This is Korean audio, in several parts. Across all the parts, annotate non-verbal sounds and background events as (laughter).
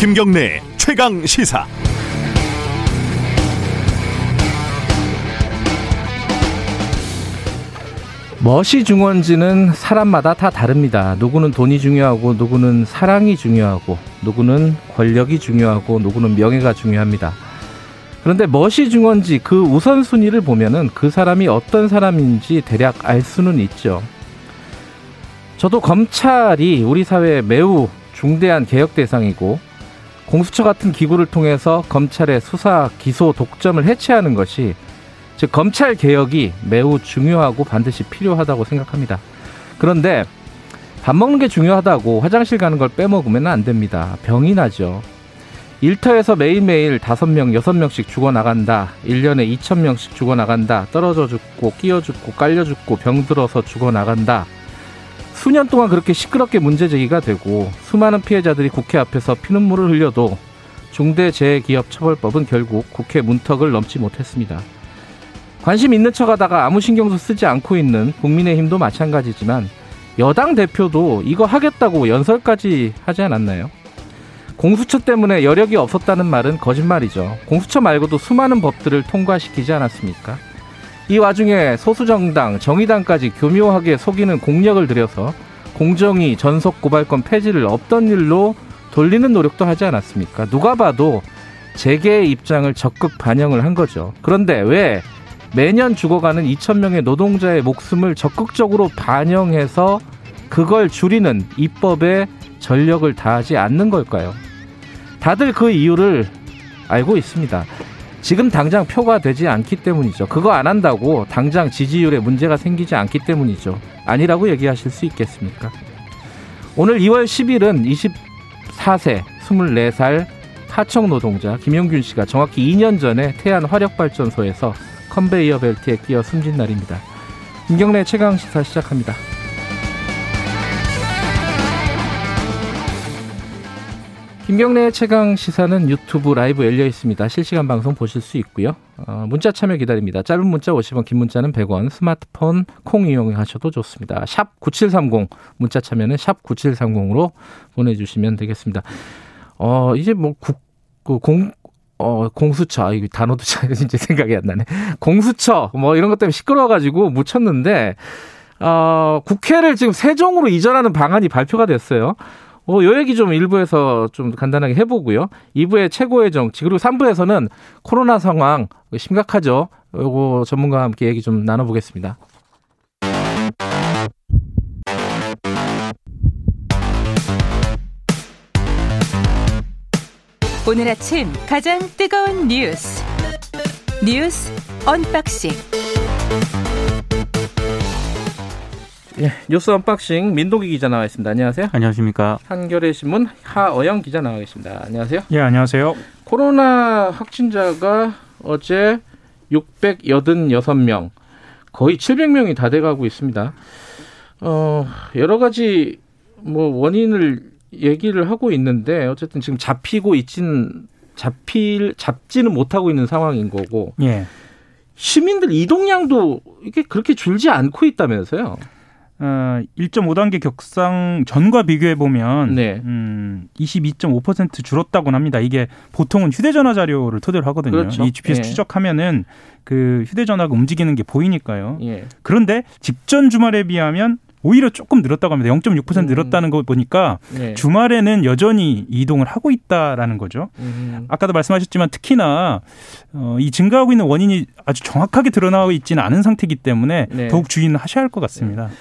김경래 최강 시사. 멋이 중요한지는 사람마다 다 다릅니다. 누구는 돈이 중요하고, 누구는 사랑이 중요하고, 누구는 권력이 중요하고, 누구는 명예가 중요합니다. 그런데 멋이 중요한지 그 우선순위를 보면은 그 사람이 어떤 사람인지 대략 알 수는 있죠. 저도 검찰이 우리 사회에 매우 중대한 개혁 대상이고, 공수처 같은 기구를 통해서 검찰의 수사, 기소, 독점을 해체하는 것이 즉 검찰 개혁이 매우 중요하고 반드시 필요하다고 생각합니다. 그런데 밥 먹는 게 중요하다고 화장실 가는 걸 빼먹으면 안 됩니다. 병이 나죠. 일터에서 매일매일 다섯 명 여섯 명씩 죽어나간다. 일년에 이천 명씩 죽어나간다. 떨어져 죽고, 끼어 죽고, 깔려 죽고, 병들어서 죽어나간다. 수년 동안 그렇게 시끄럽게 문제 제기가 되고, 수많은 피해자들이 국회 앞에서 피눈물을 흘려도 중대재해기업처벌법은 결국 국회 문턱을 넘지 못했습니다. 관심 있는 척 하다가 아무 신경도 쓰지 않고 있는 국민의힘도 마찬가지지만 여당 대표도 이거 하겠다고 연설까지 하지 않았나요? 공수처 때문에 여력이 없었다는 말은 거짓말이죠. 공수처 말고도 수많은 법들을 통과시키지 않았습니까? 이 와중에 소수정당, 정의당까지 교묘하게 속이는 공력을 들여서 공정위 전속 고발권 폐지를 없던 일로 돌리는 노력도 하지 않았습니까? 누가 봐도 재계의 입장을 적극 반영을 한 거죠. 그런데 왜 매년 죽어가는 2천명의 노동자의 목숨을 적극적으로 반영해서 그걸 줄이는 입법에 전력을 다하지 않는 걸까요? 다들 그 이유를 알고 있습니다. 지금 당장 표가 되지 않기 때문이죠. 그거 안 한다고 당장 지지율에 문제가 생기지 않기 때문이죠. 아니라고 얘기하실 수 있겠습니까? 오늘 2월 10일은 24세, 24살 하청 노동자 김용균 씨가 정확히 2년 전에 태안 화력발전소에서 컨베이어 벨트에 끼어 숨진 날입니다. 김경래 최강 시사 시작합니다. 김경래 최강 시사는 유튜브 라이브 열려 있습니다. 실시간 방송 보실 수 있고요. 어, 문자 참여 기다립니다. 짧은 문자 50원, 긴 문자는 100원, 스마트폰 콩 이용하셔도 좋습니다. 샵 9730, 문자 참여는 샵 9730으로 보내 주시면 되겠습니다. 어, 이제 뭐 국, 그 공, 어, 공수처, 아, 이 단어도 잘 (laughs) 이제 생각이 안 나네. 공수처, 뭐 이런 것 때문에 시끄러워가지고 묻혔는데, 어, 국회를 지금 세종으로 이전하는 방안이 발표가 됐어요. 어, 요 얘기 좀 일부에서 좀 간단하게 해보고요. 2부의 최고의 정치, 그리고 3부에서는 코로나 상황 심각하죠. 요거 전문가와 함께 얘기 좀 나눠보겠습니다. 오늘 아침 가장 뜨거운 뉴스 뉴스 언박싱 예, 뉴스 언박싱 민동기 기자 나와 있습니다. 안녕하세요. 안녕하십니까. 한겨레 신문 하어영 기자 나와 계십니다. 안녕하세요. 예, 안녕하세요. 코로나 확진자가 어제 686명, 거의 700명이 다 돼가고 있습니다. 어, 여러 가지 뭐 원인을 얘기를 하고 있는데 어쨌든 지금 잡히고 있진 잡힐 잡지는 못하고 있는 상황인 거고. 예. 시민들 이동량도 이게 그렇게 줄지 않고 있다면서요? 어, 1.5단계 격상 전과 비교해 보면 네. 음, 22.5% 줄었다고 합니다. 이게 보통은 휴대전화 자료를 토대로 하거든요. 그렇죠. 이 GPS 예. 추적하면은 그 휴대전화가 움직이는 게 보이니까요. 예. 그런데 직전 주말에 비하면 오히려 조금 늘었다고 합니다. 0.6% 음. 늘었다는 거 보니까 네. 주말에는 여전히 이동을 하고 있다라는 거죠. 음. 아까도 말씀하셨지만 특히나 어, 이 증가하고 있는 원인이 아주 정확하게 드러나고 있지는 않은 상태이기 때문에 네. 더욱 주의는 하셔야 할 것 같습니다. 네.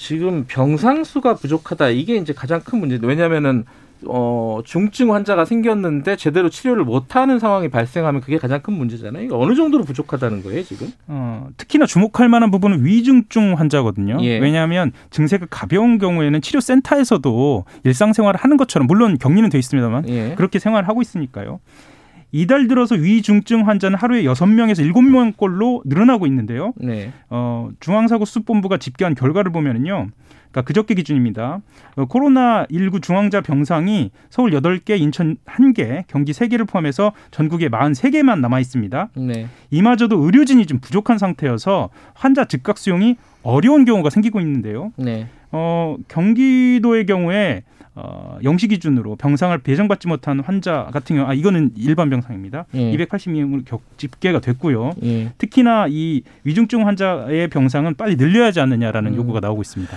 지금 병상 수가 부족하다 이게 이제 가장 큰 문제죠. 왜냐하면은 어, 중증 환자가 생겼는데 제대로 치료를 못하는 상황이 발생하면 그게 가장 큰 문제잖아요. 이거 어느 정도로 부족하다는 거예요, 지금? 어, 특히나 주목할 만한 부분은 위중증 환자거든요. 예. 왜냐하면 증세가 가벼운 경우에는 치료센터에서도 일상생활을 하는 것처럼 물론 격리는 돼 있습니다만 예. 그렇게 생활을 하고 있으니까요. 이달 들어서 위중증 환자는 하루에 여섯 명에서 일곱 명꼴로 늘어나고 있는데요. 네. 어, 중앙사고수습본부가 집계한 결과를 보면은요. 그러니까 그저께 기준입니다. 어, 코로나19 중환자 병상이 서울 8개, 인천 1개, 경기 3개를 포함해서 전국에 43개만 남아 있습니다. 네. 이마저도 의료진이 좀 부족한 상태여서 환자 즉각 수용이 어려운 경우가 생기고 있는데요. 네. 어, 경기도의 경우에 어, 영시 기준으로 병상을 배정받지 못한 환자 같은 경우 아 이거는 일반 병상입니다. 예. 280명으로 격 집계가 됐고요. 예. 특히나 이 위중증 환자의 병상은 빨리 늘려야 하지 않느냐라는 음. 요구가 나오고 있습니다.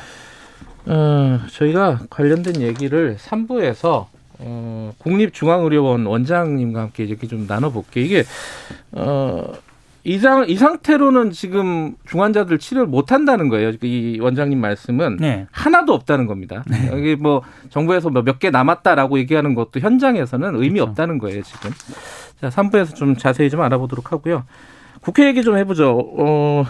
어, 저희가 관련된 얘기를 3부에서 어, 국립중앙의료원 원장님과 함께 이렇게 좀 나눠볼게요. 이게 어, 이상 이 상태로는 지금 중환자들 치료를 못 한다는 거예요. 이 원장님 말씀은 네. 하나도 없다는 겁니다. 네. 여기 뭐 정부에서 뭐몇개 남았다라고 얘기하는 것도 현장에서는 의미 그렇죠. 없다는 거예요, 지금. 자, 3부에서 좀 자세히 좀 알아보도록 하고요. 국회 얘기 좀 해보죠. 어,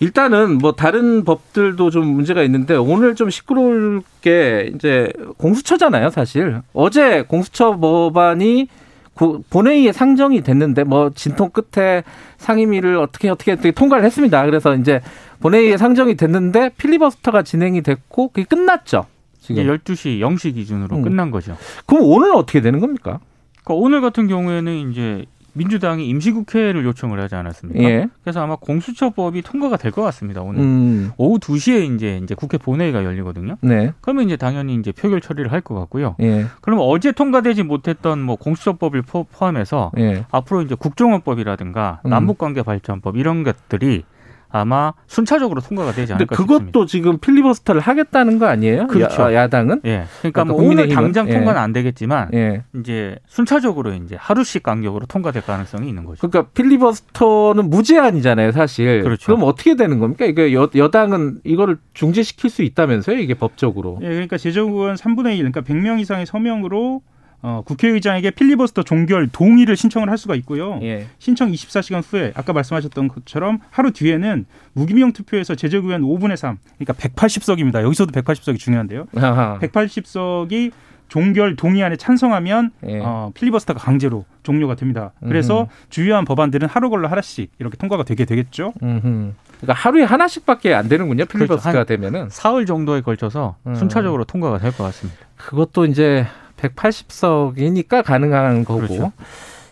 일단은 뭐 다른 법들도 좀 문제가 있는데 오늘 좀 시끄러울 게 이제 공수처잖아요, 사실. 어제 공수처 법안이 본회의에 상정이 됐는데 뭐 진통 끝에 상임위를 어떻게 어떻게 어떻게 통과를 했습니다. 그래서 이제 본회의에 상정이 됐는데 필리버스터가 진행이 됐고 그게 끝났죠. 지금 12시 0시 기준으로 음. 끝난 거죠. 그럼 오늘 어떻게 되는 겁니까? 그러니까 오늘 같은 경우에는 이제 민주당이 임시국회를 요청을 하지 않았습니까? 예. 그래서 아마 공수처법이 통과가 될 것 같습니다. 오늘 음. 오후 2시에 이제 이제 국회 본회의가 열리거든요. 네. 그러면 이제 당연히 이제 표결 처리를 할 것 같고요. 예. 그러면 어제 통과되지 못했던 뭐 공수처법을 포 함해서 예. 앞으로 이제 국정원법이라든가 음. 남북관계 발전법 이런 것들이 아마 순차적으로 통과가 되지 않을까 그것도 싶습니다. 지금 필리버스터를 하겠다는 거 아니에요? 그렇죠. 야, 당은 예. 그러니까, 그러니까 뭐 오늘 당장 예. 통과는 안 되겠지만 예. 이제 순차적으로 이제 하루씩 간격으로 통과될 가능성이 있는 거죠. 그러니까 필리버스터는 무제한이잖아요, 사실. 그렇죠. 그럼 어떻게 되는 겁니까? 이게 여, 여당은 이거를 중지시킬 수 있다면서요, 이게 법적으로? 예, 그러니까 제정의원 3분의 1, 그러니까 100명 이상의 서명으로 어, 국회의장에게 필리버스터 종결 동의를 신청을 할 수가 있고요. 예. 신청 24시간 후에 아까 말씀하셨던 것처럼 하루 뒤에는 무기명 투표에서 제적 의원 5분의 3, 그러니까 180석입니다. 여기서도 180석이 중요한데요. 아하. 180석이 종결 동의안에 찬성하면 예. 어, 필리버스터가 강제로 종료가 됩니다. 그래서 음흠. 주요한 법안들은 하루 걸러 하나씩 이렇게 통과가 되게 되겠죠. 음흠. 그러니까 하루에 하나씩밖에 안 되는군요. 필리버스터가 그렇죠. 되면은 사흘 정도에 걸쳐서 음. 순차적으로 통과가 될 것 같습니다. 그것도 이제 180석이니까 가능한 거고 그렇죠.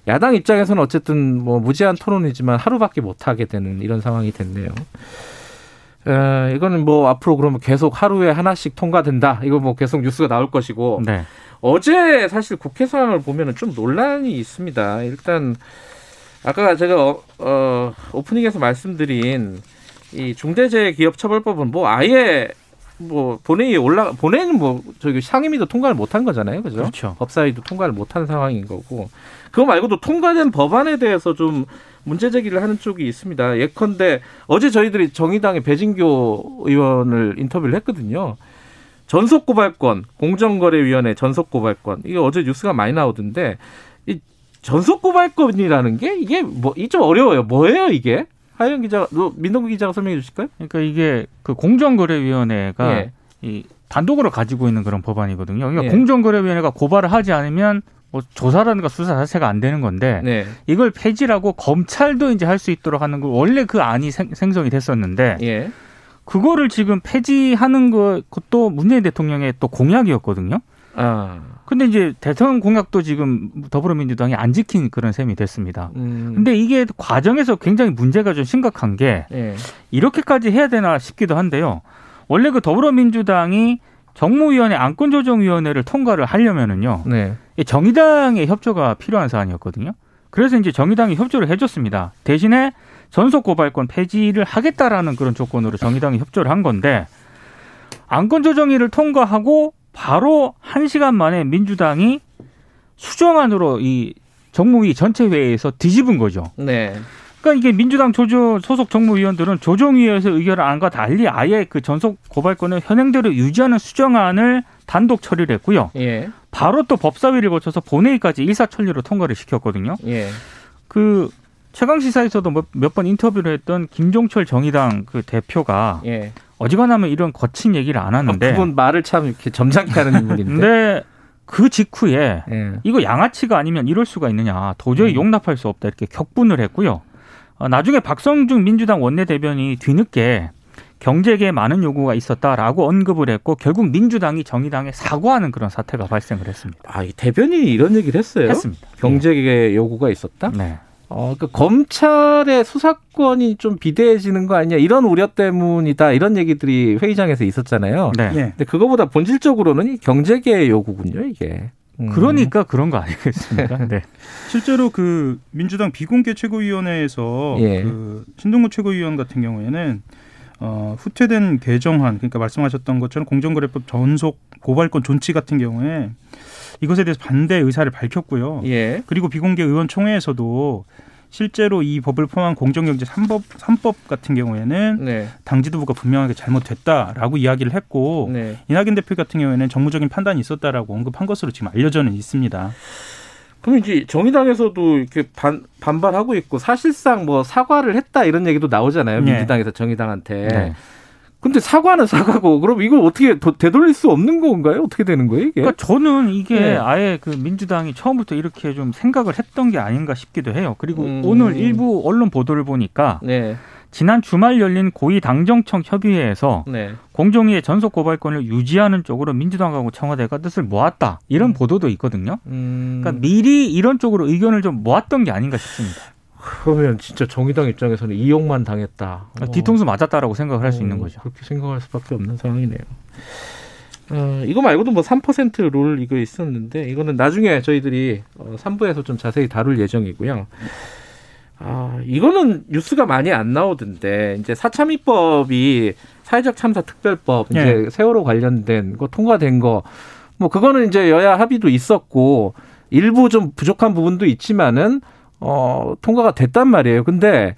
야당 입장에서는 어쨌든 뭐 무제한 토론이지만 하루밖에 못 하게 되는 이런 상황이 됐네요. 에, 이거는 뭐 앞으로 그러면 계속 하루에 하나씩 통과된다. 이거 뭐 계속 뉴스가 나올 것이고 네. 어제 사실 국회 상황을 보면은 좀 논란이 있습니다. 일단 아까 제가 어, 어 오프닝에서 말씀드린 이 중대재해기업처벌법은 뭐 아예 뭐 본회의에 올라 본회의는 뭐 저기 상임위도 통과를 못한 거잖아요, 그죠? 그렇죠. 법사위도 통과를 못한 상황인 거고 그거 말고도 통과된 법안에 대해서 좀 문제 제기를 하는 쪽이 있습니다. 예컨대 어제 저희들이 정의당의 배진교 의원을 인터뷰를 했거든요. 전속 고발권, 공정거래위원회 전속 고발권 이게 어제 뉴스가 많이 나오던데 이 전속 고발권이라는 게 이게 뭐 이 좀 어려워요. 뭐예요 이게? 하영 기자, 민동기 기자가 설명해 주실까요? 그러니까 이게 그 공정거래위원회가 예. 이 단독으로 가지고 있는 그런 법안이거든요. 그러니까 예. 공정거래위원회가 고발을 하지 않으면 뭐 조사라든가 수사 자체가 안 되는 건데 네. 이걸 폐지라고 검찰도 이제 할 수 있도록 하는 거 원래 그 안이 생, 성이 됐었는데 예. 그거를 지금 폐지하는 것도 문재인 대통령의 또 공약이었거든요. 아. 근데 이제 대통령 공약도 지금 더불어민주당이 안 지킨 그런 셈이 됐습니다. 음. 근데 이게 과정에서 굉장히 문제가 좀 심각한 게 네. 이렇게까지 해야 되나 싶기도 한데요. 원래 그 더불어민주당이 정무위원회 안건조정위원회를 통과를 하려면은요. 네. 정의당의 협조가 필요한 사안이었거든요. 그래서 이제 정의당이 협조를 해줬습니다. 대신에 전속 고발권 폐지를 하겠다라는 그런 조건으로 정의당이 협조를 한 건데 안건조정위를 통과하고 바로 한 시간 만에 민주당이 수정안으로 이 정무위 전체 회의에서 뒤집은 거죠. 네. 그러니까 이게 민주당 조조 소속 정무위원들은 조정위에서 의결을 안과 달리 아예 그 전속 고발권을 현행대로 유지하는 수정안을 단독 처리를 했고요. 예. 바로 또 법사위를 거쳐서 본회의까지 일사천리로 통과를 시켰거든요. 예. 그 최강 시사에서도 몇번 인터뷰를 했던 김종철 정의당 그 대표가 예. 어지간하면 이런 거친 얘기를 안 하는데 아, 그분 말을 참 이렇게 점잖게 하는 인물인데. 근데 그 직후에 예. 이거 양아치가 아니면 이럴 수가 있느냐 도저히 음. 용납할 수 없다 이렇게 격분을 했고요. 어, 나중에 박성중 민주당 원내대변이 뒤늦게 경제계에 많은 요구가 있었다라고 언급을 했고 결국 민주당이 정의당에 사과하는 그런 사태가 발생을 했습니다. 아, 이 대변인이 이런 얘기를 했어요? 했습니다. 경제계 예. 요구가 있었다? 네. 어, 그 검찰의 수사권이 좀 비대해지는 거 아니냐 이런 우려 때문이다 이런 얘기들이 회의장에서 있었잖아요. 네. 예. 근데 그거보다 본질적으로는 경제계의 요구군요, 이게. 음. 그러니까 그런 거 아니겠습니까? (laughs) 네. 실제로 그 민주당 비공개 최고위원회에서 예. 그 신동구 최고위원 같은 경우에는 어, 후퇴된 개정안 그러니까 말씀하셨던 것처럼 공정거래법 전속 고발권 존치 같은 경우에 이것에 대해서 반대 의사를 밝혔고요. 예. 그리고 비공개 의원총회에서도 실제로 이 법을 포함한 공정경제 3법, 3법 같은 경우에는 네. 당 지도부가 분명하게 잘못됐다라고 이야기를 했고 네. 이낙연 대표 같은 경우에는 정무적인 판단이 있었다라고 언급한 것으로 지금 알려져는 있습니다. 그럼 이제 정의당에서도 이렇게 반, 반발하고 있고 사실상 뭐 사과를 했다 이런 얘기도 나오잖아요. 네. 민주당에서 정의당한테. 네. 근데 사과는 사과고 그럼 이걸 어떻게 되돌릴 수 없는 건가요? 어떻게 되는 거예요 이게? 그러니까 저는 이게 네. 아예 그 민주당이 처음부터 이렇게 좀 생각을 했던 게 아닌가 싶기도 해요. 그리고 음. 오늘 일부 언론 보도를 보니까 네. 지난 주말 열린 고위 당정청 협의회에서 네. 공정위의 전속 고발권을 유지하는 쪽으로 민주당하고 청와대가 뜻을 모았다 이런 음. 보도도 있거든요. 음. 그러니까 미리 이런 쪽으로 의견을 좀 모았던 게 아닌가 싶습니다. 그러면 진짜 정의당 입장에서는 이용만 당했다. 어. 뒤통수 맞았다라고 생각을 할수 어, 있는 거죠. 그렇게 생각할 수밖에 없는 상황이네요. 어, 이거 말고도 뭐 3%룰 이거 있었는데 이거는 나중에 저희들이 어, 3부에서 좀 자세히 다룰 예정이고요. 아, 이거는 뉴스가 많이 안 나오던데 이제 사참위법이 사회적 참사 특별법 이제 네. 세월호 관련된 거 통과된 거 뭐 그거는 이제 여야 합의도 있었고 일부 좀 부족한 부분도 있지만은 어, 통과가 됐단 말이에요. 근데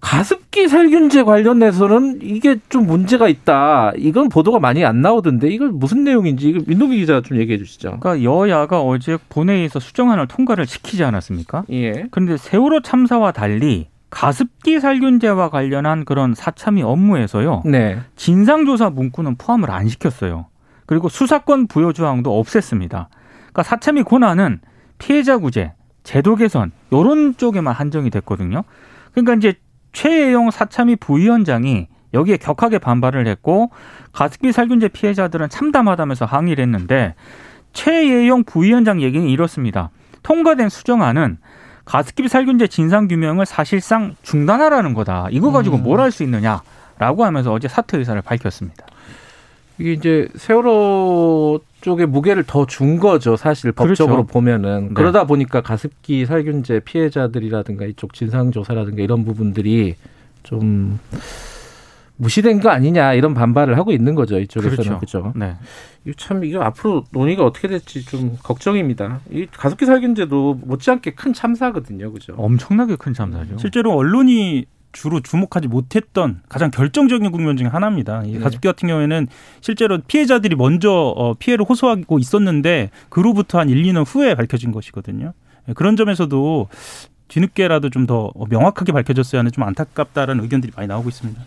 가습기 살균제 관련해서는 이게 좀 문제가 있다. 이건 보도가 많이 안 나오던데 이걸 무슨 내용인지 이거 민동기 기자 좀 얘기해 주시죠. 그러니까 여야가 어제 본회의에서 수정안을 통과를 시키지 않았습니까? 예. 그런데 세월호 참사와 달리 가습기 살균제와 관련한 그런 사참위 업무에서요. 네. 진상조사 문구는 포함을 안 시켰어요. 그리고 수사권 부여 조항도 없앴습니다. 그러니까 사참위 권한은 피해자 구제, 제도 개선 요런 쪽에만 한정이 됐거든요. 그러니까 이제 최예용 사참위 부위원장이 여기에 격하게 반발을 했고 가습기 살균제 피해자들은 참담하다면서 항의를 했는데 최예용 부위원장 얘기는 이렇습니다. 통과된 수정안은 가습기 살균제 진상 규명을 사실상 중단하라는 거다. 이거 가지고 음. 뭘할 수 있느냐라고 하면서 어제 사퇴 의사를 밝혔습니다. 이게 이제 세월호 쪽에 무게를 더 준 거죠, 사실 법적으로 그렇죠. 보면은 네. 그러다 보니까 가습기 살균제 피해자들이라든가 이쪽 진상 조사라든가 이런 부분들이 좀 무시된 거 아니냐 이런 반발을 하고 있는 거죠 이쪽에서는 그렇죠. 그죠. 네. 이거 참 이거 앞으로 논의가 어떻게 될지 좀 걱정입니다. 이 가습기 살균제도 못지않게 큰 참사거든요, 그죠. 엄청나게 큰 참사죠. 실제로 언론이 주로 주목하지 못했던 가장 결정적인 국면 중에 하나입니다. 이 네. 가습기 같은 경우에는 실제로 피해자들이 먼저 어, 피해를 호소하고 있었는데 그로부터 한 1, 2년 후에 밝혀진 것이거든요. 예, 그런 점에서도 뒤늦게라도 좀 더 명확하게 밝혀졌어야 하는 좀 안타깝다라는 의견들이 많이 나오고 있습니다.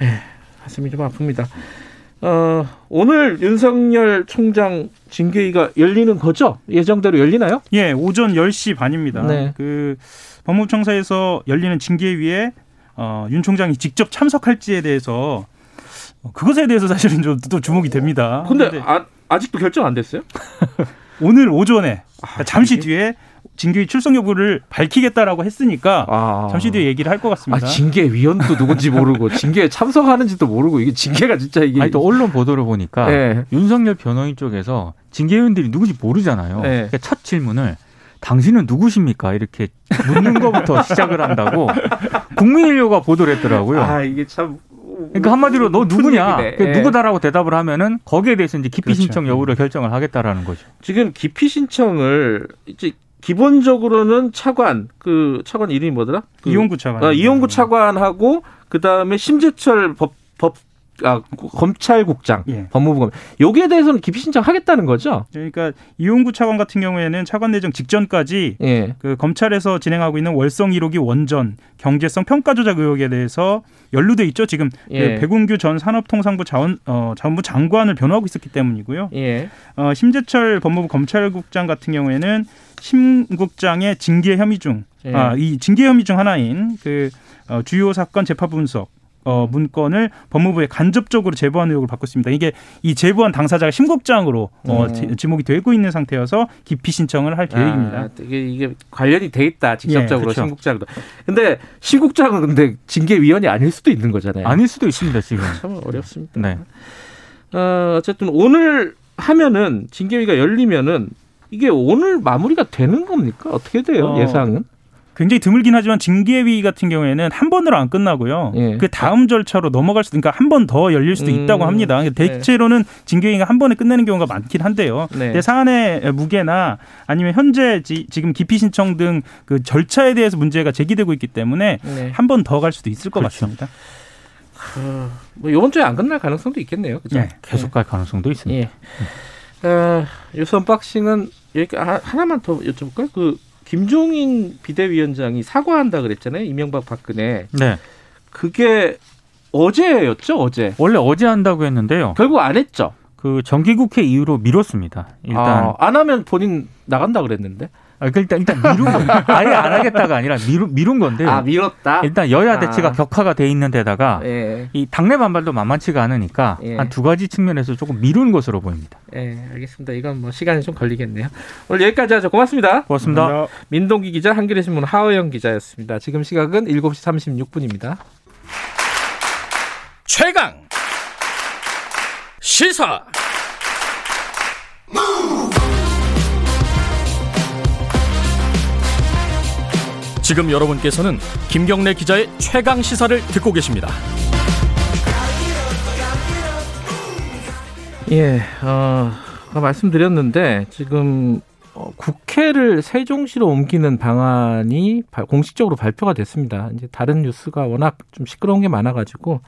네, 가슴이 좀 아픕니다. 어, 오늘 윤석열 총장 징계위가 열리는 거죠? 예정대로 열리나요? 예, 오전 10시 반입니다. 네. 그 법무청사에서 열리는 징계위에 어, 윤 총장이 직접 참석할지에 대해서 어, 그것에 대해서 사실은 좀 또 주목이 됩니다. 근데, 근데 아, 아직도 결정 안 됐어요? (laughs) 오늘 오전에 아, 잠시 이게? 뒤에 징계위 출석 여부를 밝히겠다라고 했으니까 아. 잠시 뒤에 얘기를 할 것 같습니다. 아, 징계위원도 누군지 모르고 징계에 참석하는지도 모르고 이게 징계가 진짜 이게 아니 또 언론 보도를 보니까 네. 윤석열 변호인 쪽에서 징계위원들이 누군지 모르잖아요. 네. 그러니까 첫 질문을 당신은 누구십니까? 이렇게 묻는 것부터 (laughs) 시작을 한다고 국민인료가 보도를 했더라고요. 아 이게 참 그러니까 한마디로 너 누구냐, 그 누구다라고 대답을 하면은 거기에 대해서 이제 기피 그렇죠. 신청 여부를 결정을 하겠다라는 거죠. 지금 기피 신청을 이제 기본적으로는 차관 그 차관 이름이 뭐더라? 그, 이용구 차관. 어, 이용구 차관하고 그 다음에 심재철 법, 법 아, 검찰국장, 예. 법무부 여기에 대해서는 기피 신청하겠다는 거죠. 그러니까 이용구 차관 같은 경우에는 차관 내정 직전까지 예. 그 검찰에서 진행하고 있는 월성 1호기 원전 경제성 평가 조작 의혹에 대해서 연루돼 있죠. 지금 그 예. 그 백운규 전 산업통상부 자원 어, 자원부 장관을 변호하고 있었기 때문이고요. 예. 어, 심재철 법무부 검찰국장 같은 경우에는 심 국장의 징계 혐의 중, 예. 아, 이 징계 혐의 중 하나인 그 어, 주요 사건 재판 분석 어, 문건을 법무부에 간접적으로 제보한 의혹을 받고 있습니다. 이게 이 제보한 당사자가 심국장으로 어, 음. 지목이 되고 있는 상태여서 기피 신청을 할 계획입니다. 아, 이게, 이게 관련이 돼 있다 직접적으로 예, 그렇죠. 심국장도. 근데 심국장은 근데 징계위원이 아닐 수도 있는 거잖아요. 아닐 수도 있습니다 지금. 참 어렵습니다. 네. 어, 어쨌든 오늘 하면은 징계위가 열리면은 이게 오늘 마무리가 되는 겁니까? 어떻게 돼요? 어, 예상은? 굉장히 드물긴 하지만 징계위 같은 경우에는 한 번으로 안 끝나고요. 예. 그 다음 절차로 넘어갈 수도 그러니까 한 번 더 열릴 수도 음. 있다고 합니다. 네. 대체로는 징계위가 한 번에 끝내는 경우가 많긴 한데요. 네. 사안의 무게나 아니면 현재 지, 금 기피 신청 등 그 절차에 대해서 문제가 제기되고 있기 때문에 네. 한번 더 갈 수도 있을 것 그렇죠. 같습니다. 어, 뭐 이번 주에 안 끝날 가능성도 있겠네요. 그죠? 네. 계속 갈 가능성도 있습니다. 예. 어, 뉴스 언박싱은 여기 하나만 더 여쭤볼까요? 그 김종인 비대위원장이 사과한다 그랬잖아요. 이명박 박근혜. 네. 그게 어제였죠, 어제. 원래 어제 한다고 했는데요. 결국 안 했죠. 그 정기국회 이후로 미뤘습니다. 일단 아, 안 하면 본인 나간다 그랬는데. 아, 그 일단 일단 미룬 거 (laughs) 아예 안 하겠다가 아니라 미룬 미룬 건데. 아 미뤘다. 일단 여야 대치가 아. 격화가 돼 있는 데다가 예. 이 당내 반발도 만만치가 않으니까 예. 한두 가지 측면에서 조금 미룬 것으로 보입니다. 예, 알겠습니다. 이건 뭐 시간이 좀 걸리겠네요. 오늘 여기까지 하죠. 고맙습니다. 고맙습니다. 감사합니다. 민동기 기자, 한겨레 신문 하호영 기자였습니다. 지금 시각은 7시 36분입니다. 최강 시사. 지금 여러분께서는 김경래 기자의 최강 시사를 듣고 계십니다. 예, 어, 말씀드렸는데 지금 어, 국회를 세종시로 옮기는 방안이 공식적으로 발표가 됐습니다. 이제 다른 뉴스가 워낙 좀 시끄러운 게 많아가지고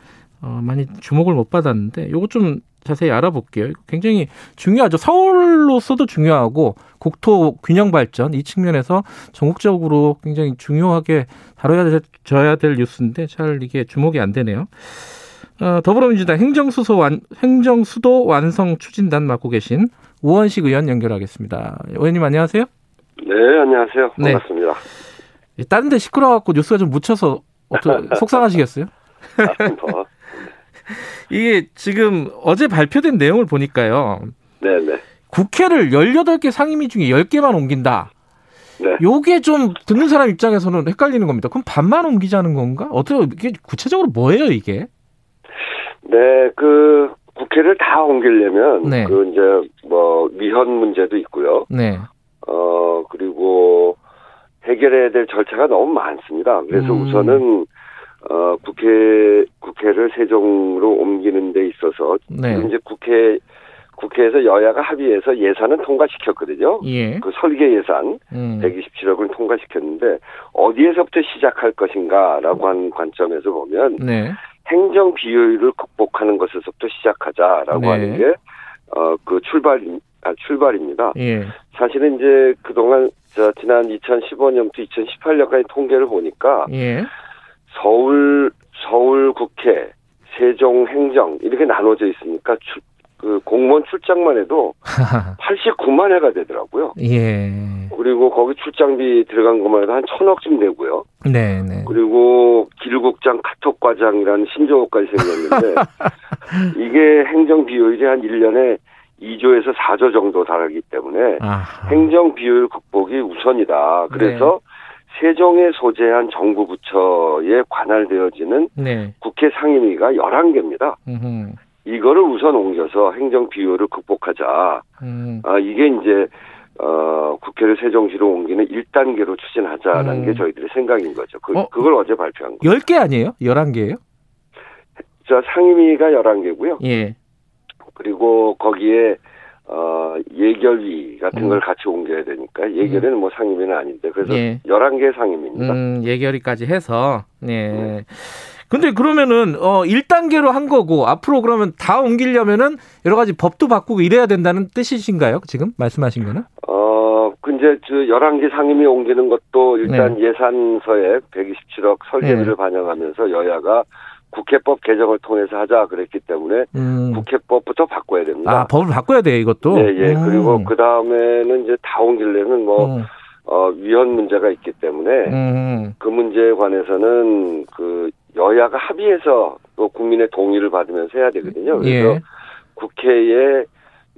어, 많이 주목을 못 받았는데 요거 좀 자세히 알아볼게요. 굉장히 중요하죠. 서울로서도 중요하고 국토 균형 발전 이 측면에서 전국적으로 굉장히 중요하게 다뤄야 될 뉴스인데 잘 이게 주목이 안 되네요. 어, 더불어민주당 행정수소 완, 행정수도 완성 추진단 맡고 계신 우원식 의원 연결하겠습니다. 의원님 안녕하세요. 네, 안녕하세요. 네. 반갑습니다. 네. 다른 데 시끄러워갖고 뉴스가 좀 묻혀서 (laughs) 속상하시겠어요? 아, 이게 지금 어제 발표된 내용을 보니까요. 네네. 국회를 18개 상임위 중에 10개만 옮긴다. 네. 요게 좀 듣는 사람 입장에서는 헷갈리는 겁니다. 그럼 반만 옮기자는 건가? 어떻게 이게 구체적으로 뭐예요, 이게? 네, 그 국회를 다 옮기려면 네. 그 이제 뭐 위헌 문제도 있고요. 네. 어 그리고 해결해야 될 절차가 너무 많습니다. 그래서 음. 우선은 어, 국회, 국회를 세종으로 옮기는 데 있어서, 네. 이제 국회, 국회에서 여야가 합의해서 예산은 통과시켰거든요. 예. 그 설계 예산 음. 127억을 통과시켰는데 어디에서부터 시작할 것인가라고 한 관점에서 보면 네. 행정 비효율을 극복하는 것에서부터 시작하자라고 네. 하는 게 어 그 출발 아, 출발입니다. 예. 사실은 이제 그동안 저 지난 2015년부터 2018년까지 통계를 보니까 예. 서울 서울 국회 세종 행정 이렇게 나눠져 있으니까 출, 그 공무원 출장만 해도 (laughs) 89만 회가 되더라고요. 예. 그리고 거기 출장비 들어간 것만 해도 한 천억쯤 되고요. 네, 네. 그리고 길국장 카톡과장이라는 신조어까지 생겼는데 (laughs) 이게 행정 비효율이 한 1년에 2조에서 4조 정도 달하기 때문에 아하. 행정 비효율 극복이 우선이다. 그래서 네. 세종에 소재한 정부 부처에 관할되어지는 네. 국회 상임위가 11개입니다. 음흠. 이거를 우선 옮겨서 행정 비효를 극복하자. 음. 아, 이게 이제 어, 국회를 세종시로 옮기는 1단계로 추진하자라는 음. 게 저희들의 생각인 거죠. 그, 어? 그걸 어제 발표한 거예요. 10개 아니에요? 11개예요? 저 상임위가 11개고요. 예. 그리고 거기에 어, 예결위 같은 음. 걸 같이 옮겨야 되니까 예결위는 음. 뭐 상임위는 아닌데 그래서 예. 11개 상임위입니다. 음, 예결위까지 해서 네. 네. 근데 그러면은 어 1단계로 한 거고 앞으로 그러면 다 옮기려면은 여러 가지 법도 바꾸고 이래야 된다는 뜻이신가요? 지금 말씀하신 거는? 어, 그 이제 저 11개 상임위 옮기는 것도 일단 네. 예산서에 127억 설계비를 네. 반영하면서 여야가 국회법 개정을 통해서 하자 그랬기 때문에 음. 국회법부터 바꿔야 됩니다. 아 법을 바꿔야 돼요 이것도. 네, 예. 음. 그리고 그 다음에는 이제 다 옮기려면 뭐 음. 어, 위헌 문제가 있기 때문에 음. 그 문제에 관해서는 그 여야가 합의해서 또 국민의 동의를 받으면서 해야 되거든요. 그래서 예. 국회에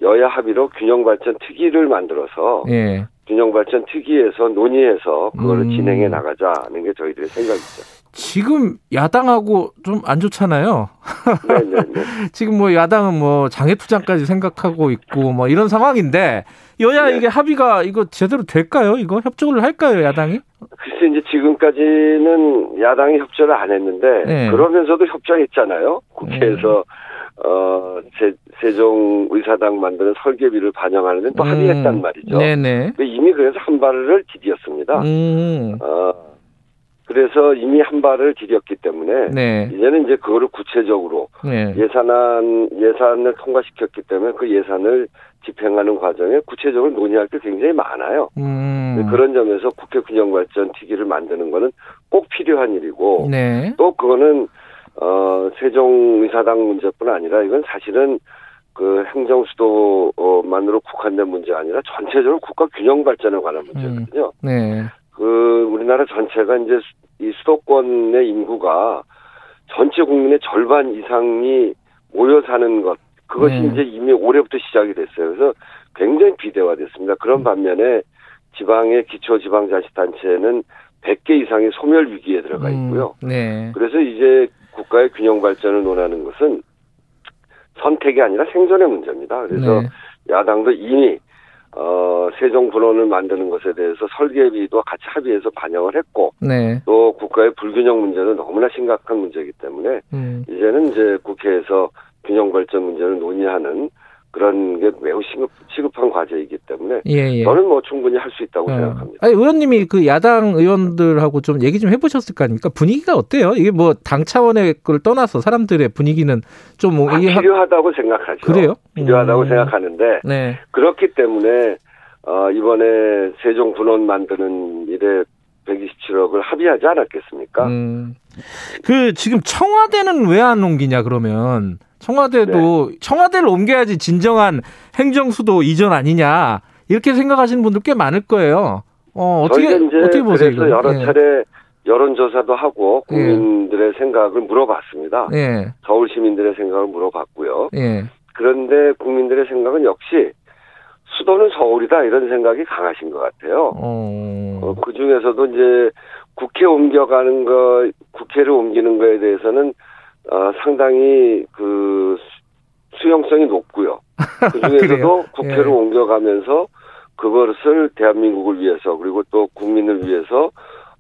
여야 합의로 균형 발전 특위를 만들어서 예. 균형 발전 특위에서 논의해서 그거를 음. 진행해 나가자는 게 저희들의 생각이죠. 지금 야당하고 좀 안 좋잖아요. (laughs) 지금 뭐 야당은 뭐 장애 투쟁까지 생각하고 있고 뭐 이런 상황인데 여야 네. 이게 합의가 이거 제대로 될까요? 이거 협조를 할까요, 야당이? 글쎄 이제 지금까지는 야당이 협조를 안 했는데 네. 그러면서도 협조했잖아요. 국회에서 음. 어, 세, 세종 의사당 만드는 설계비를 반영하는 데또 음. 합의했단 말이죠. 네네. 이미 그래서 한 발을 디뎠습니다. 음. 어, 그래서 이미 한 발을 디뎠기 때문에 네. 이제는 이제 그거를 구체적으로 네. 예산안 예산을 통과시켰기 때문에 그 예산을 집행하는 과정에 구체적으로 논의할 게 굉장히 많아요. 음. 그런 점에서 국회 균형발전 특위를 만드는 거는 꼭 필요한 일이고 네. 또 그거는 어, 세종 의사당 문제뿐 아니라 이건 사실은 그 행정 수도만으로 국한된 문제가 아니라 전체적으로 국가 균형 발전에 관한 문제거든요. 음, 네. 그 우리나라 전체가 이제 이 수도권의 인구가 전체 국민의 절반 이상이 모여 사는 것 그것이 네. 이제 이미 올해부터 시작이 됐어요. 그래서 굉장히 비대화됐습니다. 그런 음. 반면에 지방의 기초 지방자치단체는 100개 이상의 소멸 위기에 들어가 음, 있고요. 음, 네. 그래서 이제 국가의 균형 발전을 논하는 것은 선택이 아니라 생존의 문제입니다. 그래서 네. 야당도 이미 어, 세종 분원을 만드는 것에 대해서 설계비도 같이 합의해서 반영을 했고, 네. 또 국가의 불균형 문제는 너무나 심각한 문제이기 때문에, 음. 이제는 이제 국회에서 균형 발전 문제를 논의하는 그런 게 매우 시급, 시급한 과제이기 때문에 예, 예. 저는 뭐 충분히 할 수 있다고 어. 생각합니다. 아니, 의원님이 그 야당 의원들하고 좀 얘기 좀 해보셨을 거 아닙니까? 분위기가 어때요? 이게 뭐 당 차원의 걸 떠나서 사람들의 분위기는 좀뭐 아, 필요하다고 생각하죠. 그래요? 필요하다고 음. 생각하는데 네. 그렇기 때문에 어, 이번에 세종 분원 만드는 일에 127억을 합의하지 않았겠습니까? 음. 그 지금 청와대는 왜 안 옮기냐 그러면 청와대도 네. 청와대를 옮겨야지 진정한 행정 수도 이전 아니냐 이렇게 생각하시는 분들 꽤 많을 거예요. 어, 어떻게 어떻게 보세요? 그래서 여러 네. 차례 여론조사도 하고 예. 국민들의 네. 생각을 물어봤습니다. 네. 서울 시민들의 생각을 물어봤고요. 네. 그런데 국민들의 생각은 역시 수도는 서울이다 이런 생각이 강하신 것 같아요. 어... 어, 그 중에서도 이제 국회 옮겨가는 거, 국회를 옮기는 거에 대해서는 어, 상당히 그 수용성이 높고요. (laughs) 그 중에서도 국회를 예. 옮겨가면서 그것을 대한민국을 위해서 그리고 또 국민을 위해서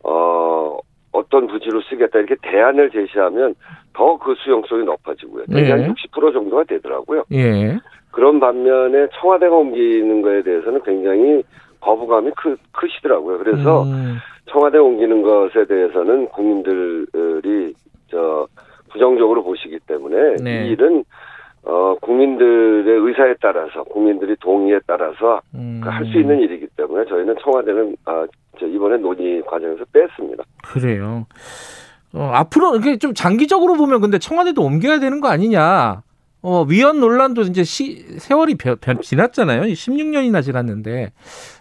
어 어떤 부지로 쓰겠다 이렇게 대안을 제시하면 더 그 수용성이 높아지고요. 대개 예. 60% 정도가 되더라고요. 예. 그런 반면에 청와대가 옮기는 거에 대해서는 굉장히 거부감이 크, 크시더라고요. 그래서 음. 청와대 옮기는 것에 대해서는 국민들이 저 부정적으로 보시기 때문에 네. 이 일은 어, 국민들의 의사에 따라서 국민들이 동의에 따라서 음. 할수 있는 일이기 때문에 저희는 청와대는 아, 저 이번에 논의 과정에서 뺐습니다. 그래요. 어, 앞으로 이렇게 좀 장기적으로 보면 근데 청와대도 옮겨야 되는 거 아니냐. 어, 위헌 논란도 이제 시, 세월이 변, 변, 지났잖아요. 16년이나 지났는데.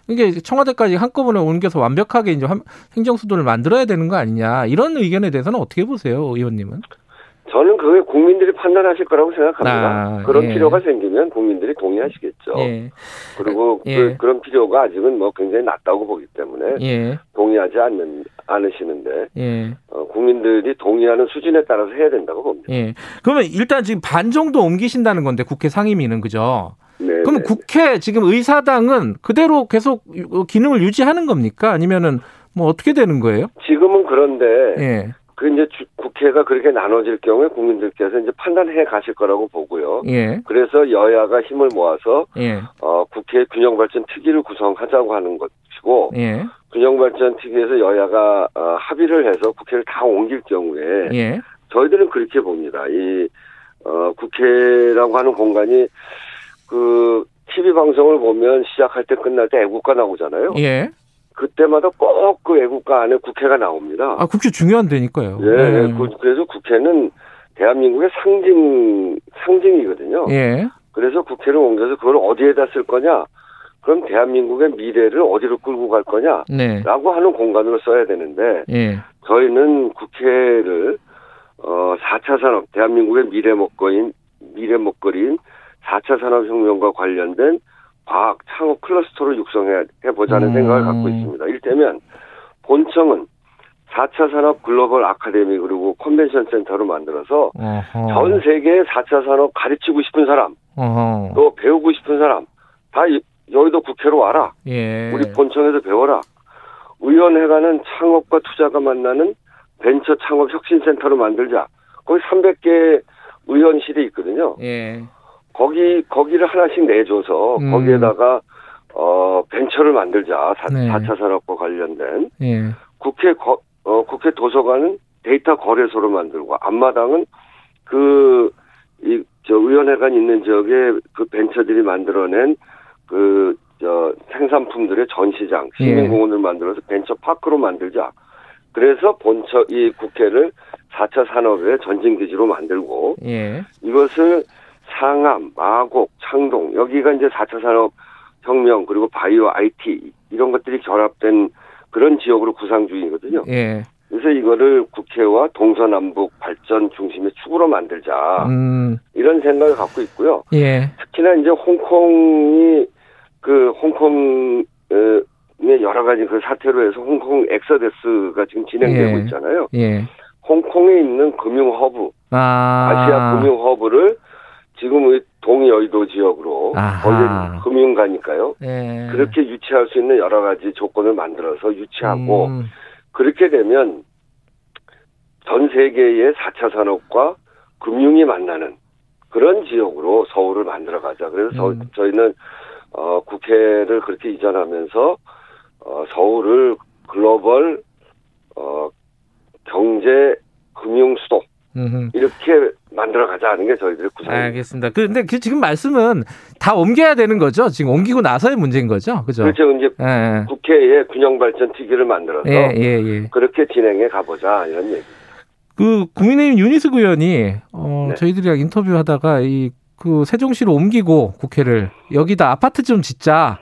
이게 청와대까지 한꺼번에 옮겨서 완벽하게 이제 행정수도를 만들어야 되는 거 아니냐. 이런 의견에 대해서는 어떻게 보세요, 의원님은? 저는 그게 국민들이 판단하실 거라고 생각합니다. 아, 그런 예. 필요가 생기면 국민들이 동의하시겠죠. 예. 그리고 예. 그, 런 필요가 아직은 뭐 굉장히 낮다고 보기 때문에 예. 동의하지 않는 않으시는데 예. 어, 국민들이 동의하는 수준에 따라서 해야 된다고 봅니다. 예. 그러면 일단 지금 반 정도 옮기신다는 건데 국회 상임위는 그죠? 네. 그러면 네, 국회 지금 의사당은 그대로 계속 기능을 유지하는 겁니까? 아니면은 뭐 어떻게 되는 거예요? 지금은 그런데 예. 그 이제 주, 국회가 그렇게 나눠질 경우에 국민들께서 이제 판단해 가실 거라고 보고요. 예. 그래서 여야가 힘을 모아서 예. 어, 국회 균형 발전 특위를 구성하자고 하는 것이고 예. 균형 발전 특위에서 여야가 어, 합의를 해서 국회를 다 옮길 경우에 예. 저희들은 그렇게 봅니다. 이 어, 국회라고 하는 공간이 그 TV 방송을 보면 시작할 때 끝날 때 애국가 나오잖아요. 예. 그때마다 꼭 그 애국가 안에 국회가 나옵니다. 아, 국회 중요한 데니까요. 예, 네. 그, 그래서 국회는 대한민국의 상징, 상징이거든요. 예. 그래서 국회를 옮겨서 그걸 어디에다 쓸 거냐? 그럼 대한민국의 미래를 어디로 끌고 갈 거냐? 네. 라고 하는 공간으로 써야 되는데, 예. 저희는 국회를, 4차 산업, 대한민국의 미래 먹거리인, 미래 먹거리인 4차 산업혁명과 관련된 과학 창업 클러스터를 육성해 보자는 음. 생각을 갖고 있습니다. 일테면 본청은 4차 산업 글로벌 아카데미 그리고 컨벤션 센터로 만들어서 어허. 전 세계의 4차 산업 가르치고 싶은 사람, 어허. 또 배우고 싶은 사람 다 여의도 국회로 와라. 예. 우리 본청에서 배워라. 의원회관은 창업과 투자가 만나는 벤처 창업 혁신센터로 만들자. 거기 300개 의원실이 있거든요. 예. 거기 거기를 하나씩 내줘서 음. 거기에다가 어 벤처를 만들자. 4, 네. 4차 산업과 관련된 예. 국회 거, 어 국회 도서관은 데이터 거래소로 만들고 앞마당은 그 이 저 의원회관 있는 지역에 그 벤처들이 만들어낸 그 저 생산품들의 전시장, 예. 시민공원을 예. 만들어서 벤처 파크로 만들자. 그래서 본처 이 국회를 4차 산업의 전진기지로 만들고 예. 이것을 상암, 마곡, 창동 여기가 이제 4차 산업 혁명 그리고 바이오 IT 이런 것들이 결합된 그런 지역으로 구상 중이거든요. 예. 그래서 이거를 국회와 동서남북 발전 중심의 축으로 만들자 음. 이런 생각을 갖고 있고요. 예. 특히나 이제 홍콩이 그 홍콩 의 여러 가지 그 사태로 해서 홍콩 엑소더스가 지금 진행되고 예. 있잖아요. 예. 홍콩에 있는 금융 허브, 아. 시아 금융 허브를 지금 동여의도 지역으로 거기 금융가니까요. 예. 그렇게 유치할 수 있는 여러 가지 조건을 만들어서 유치하고 음. 그렇게 되면 전 세계의 4차 산업과 금융이 만나는 그런 지역으로 서울을 만들어 가자. 그래서 음. 저희는 어, 국회를 그렇게 이전하면서 어, 서울을 글로벌 어, 경제 금융 수도 이렇게 만들어 가자는 게 저희들의 구상입니다. 알겠습니다. 그런데 그 지금 말씀은 다 옮겨야 되는 거죠? 지금 옮기고 나서의 문제인 거죠? 그죠? 그렇죠. 이제 예, 예. 국회에 균형 발전 특위를 만들어서 예, 예, 예. 그렇게 진행해 가보자 이런 얘기입니다. 그 국민의힘 유니스 의원이 어, 네. 저희들이랑 인터뷰하다가 이 그 세종시로 옮기고 국회를 여기다 아파트 좀 짓자.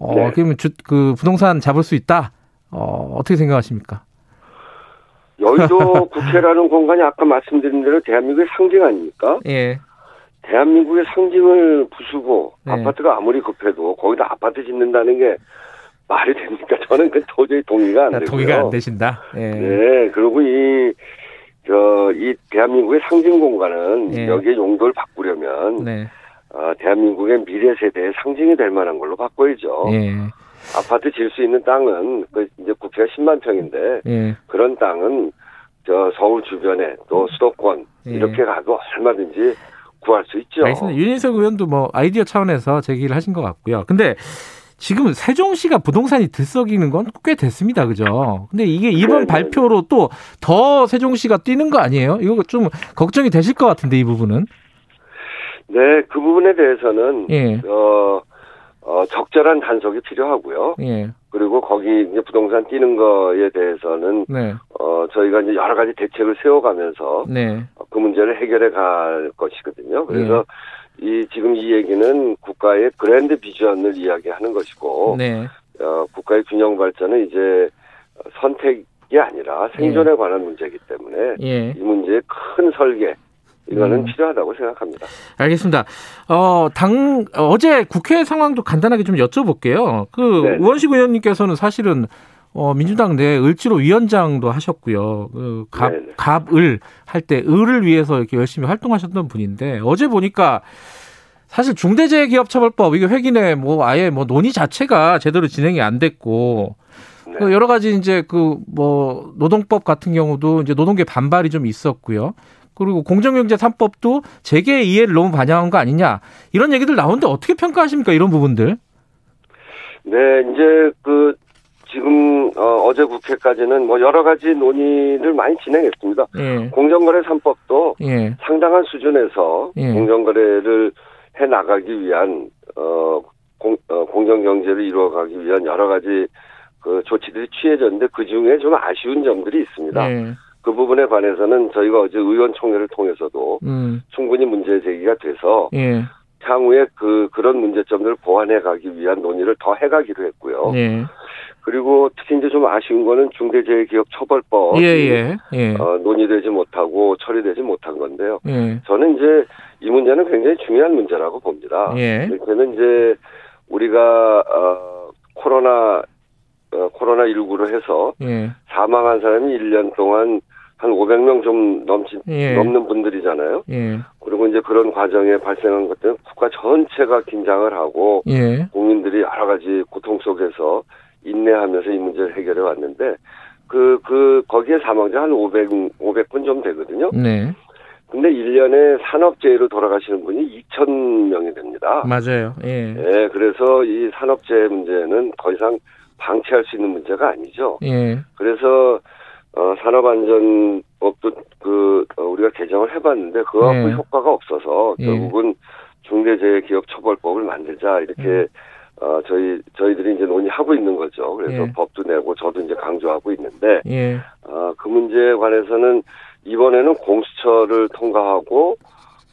어, 네. 그러면 주, 그 부동산 잡을 수 있다. 어, 어떻게 생각하십니까? 여의도 (laughs) 국회라는 공간이 아까 말씀드린 대로 대한민국의 상징 아닙니까? 예. 대한민국의 상징을 부수고 네. 아파트가 아무리 급해도 거기다 아파트 짓는다는 게 말이 됩니까? (laughs) 저는 그 도저히 동의가 안 아, 되고요. 동의가 안 되신다. 예. 네. 그리고 이 저, 이 대한민국의 상징 공간은 예. 여기에 용도를 바꾸려면 네. 어, 대한민국의 미래 세대의 상징이 될 만한 걸로 바꿔야죠. 예. 아파트 질 수 있는 땅은 그 이제 국회가 10만 평인데 예. 그런 땅은 저 서울 주변에 또 수도권 예. 이렇게 가도 얼마든지 구할 수 있죠. 알겠습니다. 윤인석 의원도 뭐 아이디어 차원에서 제기를 하신 것 같고요. 근데 지금 세종시가 부동산이 들썩이는 건 꽤 됐습니다. 그죠? 근데 이게 이번 네네. 발표로 또 더 세종시가 뛰는 거 아니에요? 이거 좀 걱정이 되실 것 같은데 이 부분은. 네, 그 부분에 대해서는 예. 어, 어, 적절한 단속이 필요하고요. 예. 그리고 거기 이제 부동산 뛰는 거에 대해서는 네. 어, 저희가 이제 여러 가지 대책을 세워가면서 네. 그 문제를 해결해 갈 것이거든요. 그래서 예. 이 지금 이 얘기는 국가의 브랜드 비전을 이야기하는 것이고 네. 어, 국가의 균형 발전은 이제 선택이 아니라 생존에 예. 관한 문제이기 때문에 예. 이 문제의 큰 설계 이거는 음. 필요하다고 생각합니다. 알겠습니다. 어, 당, 어제 국회 상황도 간단하게 좀 여쭤볼게요. 그, 네. 우원식 의원님께서는 사실은 어, 민주당 내 을지로 위원장도 하셨고요. 그 갑, 네, 네. 갑을 할 때 을을 위해서 이렇게 열심히 활동하셨던 분인데 어제 보니까 사실 중대재해기업처벌법 이게 회기내 뭐 아예 뭐 논의 자체가 제대로 진행이 안 됐고 네. 그 여러 가지 이제 그 뭐 노동법 같은 경우도 이제 노동계 반발이 좀 있었고요. 그리고 공정경제 3법도 재계 이해를 너무 반영한 거 아니냐 이런 얘기들 나오는데 어떻게 평가하십니까 이런 부분들? 네, 이제 그 지금 어, 제 국회까지는 뭐 여러 가지 논의를 많이 진행했습니다. 예. 공정거래 3법도 예. 상당한 수준에서 예. 공정거래를 해 나가기 위한 어, 공, 어, 공정경제를 이루어가기 위한 여러 가지 그 조치들이 취해졌는데 그 중에 좀 아쉬운 점들이 있습니다. 예. 그 부분에 관해서는 저희가 어제 의원총회를 통해서도 음. 충분히 문제 제기가 돼서 예. 향후에 그 그런 문제점들을 보완해 가기 위한 논의를 더 해가기로 했고요. 예. 그리고 특히 이제 좀 아쉬운 거는 중대재해기업처벌법 예, 예, 예. 어, 논의되지 못하고 처리되지 못한 건데요. 예. 저는 이제 이 문제는 굉장히 중요한 문제라고 봅니다. 예. 이렇게는 이제 우리가 어, 코로나 어, 코로나 19로 해서 예. 사망한 사람이 1년 동안 한 500명 좀 넘치 예. 넘는 분들이잖아요. 예. 그리고 이제 그런 과정에 발생한 것들은 국가 전체가 긴장을 하고 예. 국민들이 여러 가지 고통 속에서 인내하면서 이 문제를 해결해 왔는데 그, 그, 거기에 사망자 한 500, 500분 좀 되거든요. 네. 근데 1년에 산업재해로 돌아가시는 분이 2,000명이 됩니다. 맞아요. 예. 예, 그래서 이 산업재해 문제는 더 이상 방치할 수 있는 문제가 아니죠. 예. 그래서 어, 산업안전법도 그 어, 우리가 개정을 해봤는데 그거 네. 효과가 없어서 예. 결국은 중대재해기업처벌법을 만들자 이렇게 음. 어, 저희 저희들이 이제 논의하고 있는 거죠. 그래서 예. 법도 내고 저도 이제 강조하고 있는데 예. 어, 그 문제에 관해서는 이번에는 공수처를 통과하고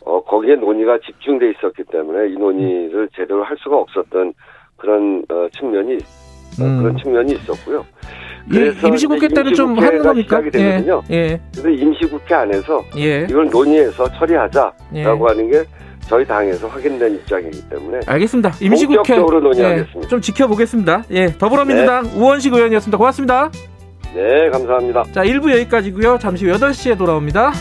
어, 거기에 논의가 집중돼 있었기 때문에 이 논의를 제대로 할 수가 없었던 그런 어, 측면이 어, 음. 그런 측면이 있었고요. 그래서 임시국회 때는 좀 하는 겁니까? 예. 예. 그래서 임시국회 안에서 예. 이걸 논의해서 처리하자라고 예. 하는 게 저희 당에서 확인된 입장이기 때문에 알겠습니다. 임시국회 본격적으로 논의하겠습니다. 예, 좀 지켜보겠습니다. 예, 더불어민주당 네. 우원식 의원이었습니다. 고맙습니다. 네, 감사합니다. 자, 1부 여기까지고요. 잠시 후 8시에 돌아옵니다.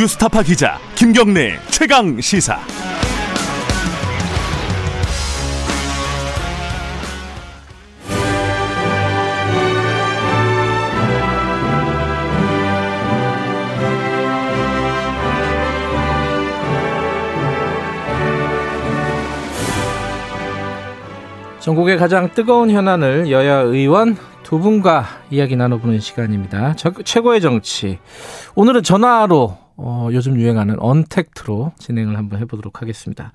뉴스타파 기자 김경래 최강 시사. 전국의 가장 뜨거운 현안을 여야 의원 두 분과 이야기 나눠보는 시간입니다. 저, 최고의 정치. 오늘은 전화로 어, 요즘 유행하는 언택트로 진행을 한번 해보도록 하겠습니다.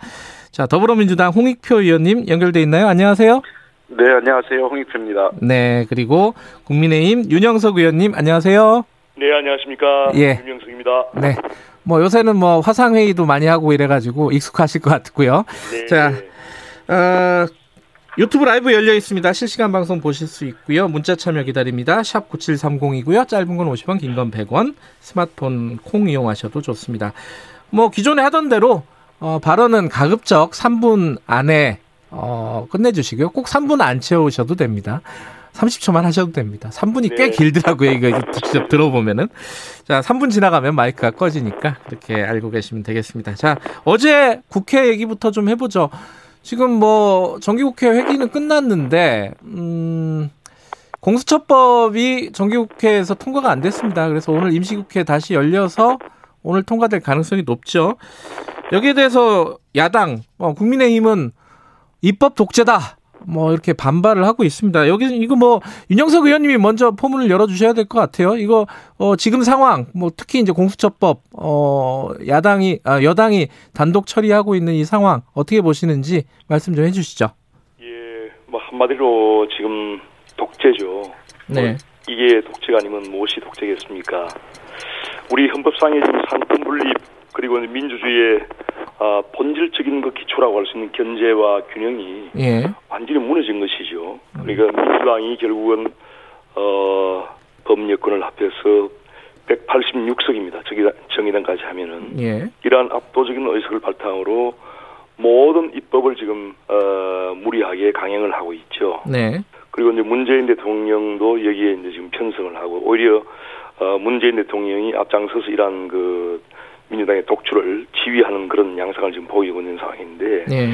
자, 더불어민주당 홍익표 의원님 연결돼 있나요? 안녕하세요. 네, 안녕하세요. 홍익표입니다. 네, 그리고 국민의힘 윤영석 의원님 안녕하세요. 네, 안녕하십니까. 예. 윤영석입니다. 네. 뭐 요새는 뭐 화상회의도 많이 하고 이래가지고 익숙하실 것 같고요. 네. 자, 어, 유튜브 라이브 열려 있습니다. 실시간 방송 보실 수 있고요. 문자 참여 기다립니다. 샵 9730이고요. 짧은 건 50원, 긴 건 100원. 스마트폰 콩 이용하셔도 좋습니다. 뭐 기존에 하던 대로 어, 발언은 가급적 3분 안에 어, 끝내주시고요. 꼭 3분 안 채우셔도 됩니다. 30초만 하셔도 됩니다. 3분이 네. 꽤 길더라고요. 이거 직접 들어보면은. 자, 3분 지나가면 마이크가 꺼지니까 그렇게 알고 계시면 되겠습니다. 자, 어제 국회 얘기부터 좀 해보죠. 지금 뭐 정기국회 회기는 끝났는데 음 공수처법이 정기국회에서 통과가 안 됐습니다. 그래서 오늘 임시국회 다시 열려서 오늘 통과될 가능성이 높죠. 여기에 대해서 야당 어, 국민의힘은 입법 독재다. 뭐 이렇게 반발을 하고 있습니다. 여기 이거 뭐 윤영석 의원님이 먼저 포문을 열어 주셔야 될 것 같아요. 이거 어 지금 상황 뭐 특히 이제 공수처법 어 야당이 아, 여당이 단독 처리하고 있는 이 상황 어떻게 보시는지 말씀 좀 해 주시죠. 예, 뭐 한마디로 지금 독재죠. 뭐 네. 뭐 이게 독재가 아니면 무엇이 독재겠습니까? 우리 헌법상의 지금 삼권 분립 그리고 민주주의의 어, 본질적인 그 기초라고 할 수 있는 견제와 균형이 예. 완전히 무너진 것이죠. 그러니까 민주당이 결국은 어, 법여권을 합해서 186석입니다. 정의당까지 하면은 예. 이러한 압도적인 의석을 바탕으로 모든 입법을 지금 어, 무리하게 강행을 하고 있죠. 네. 그리고 이제 문재인 대통령도 여기에 이제 지금 편성을 하고 오히려 어, 문재인 대통령이 앞장서서 이러한 그 민주당의 독주를 지휘하는 그런 양상을 지금 보이고 있는 상황인데 네.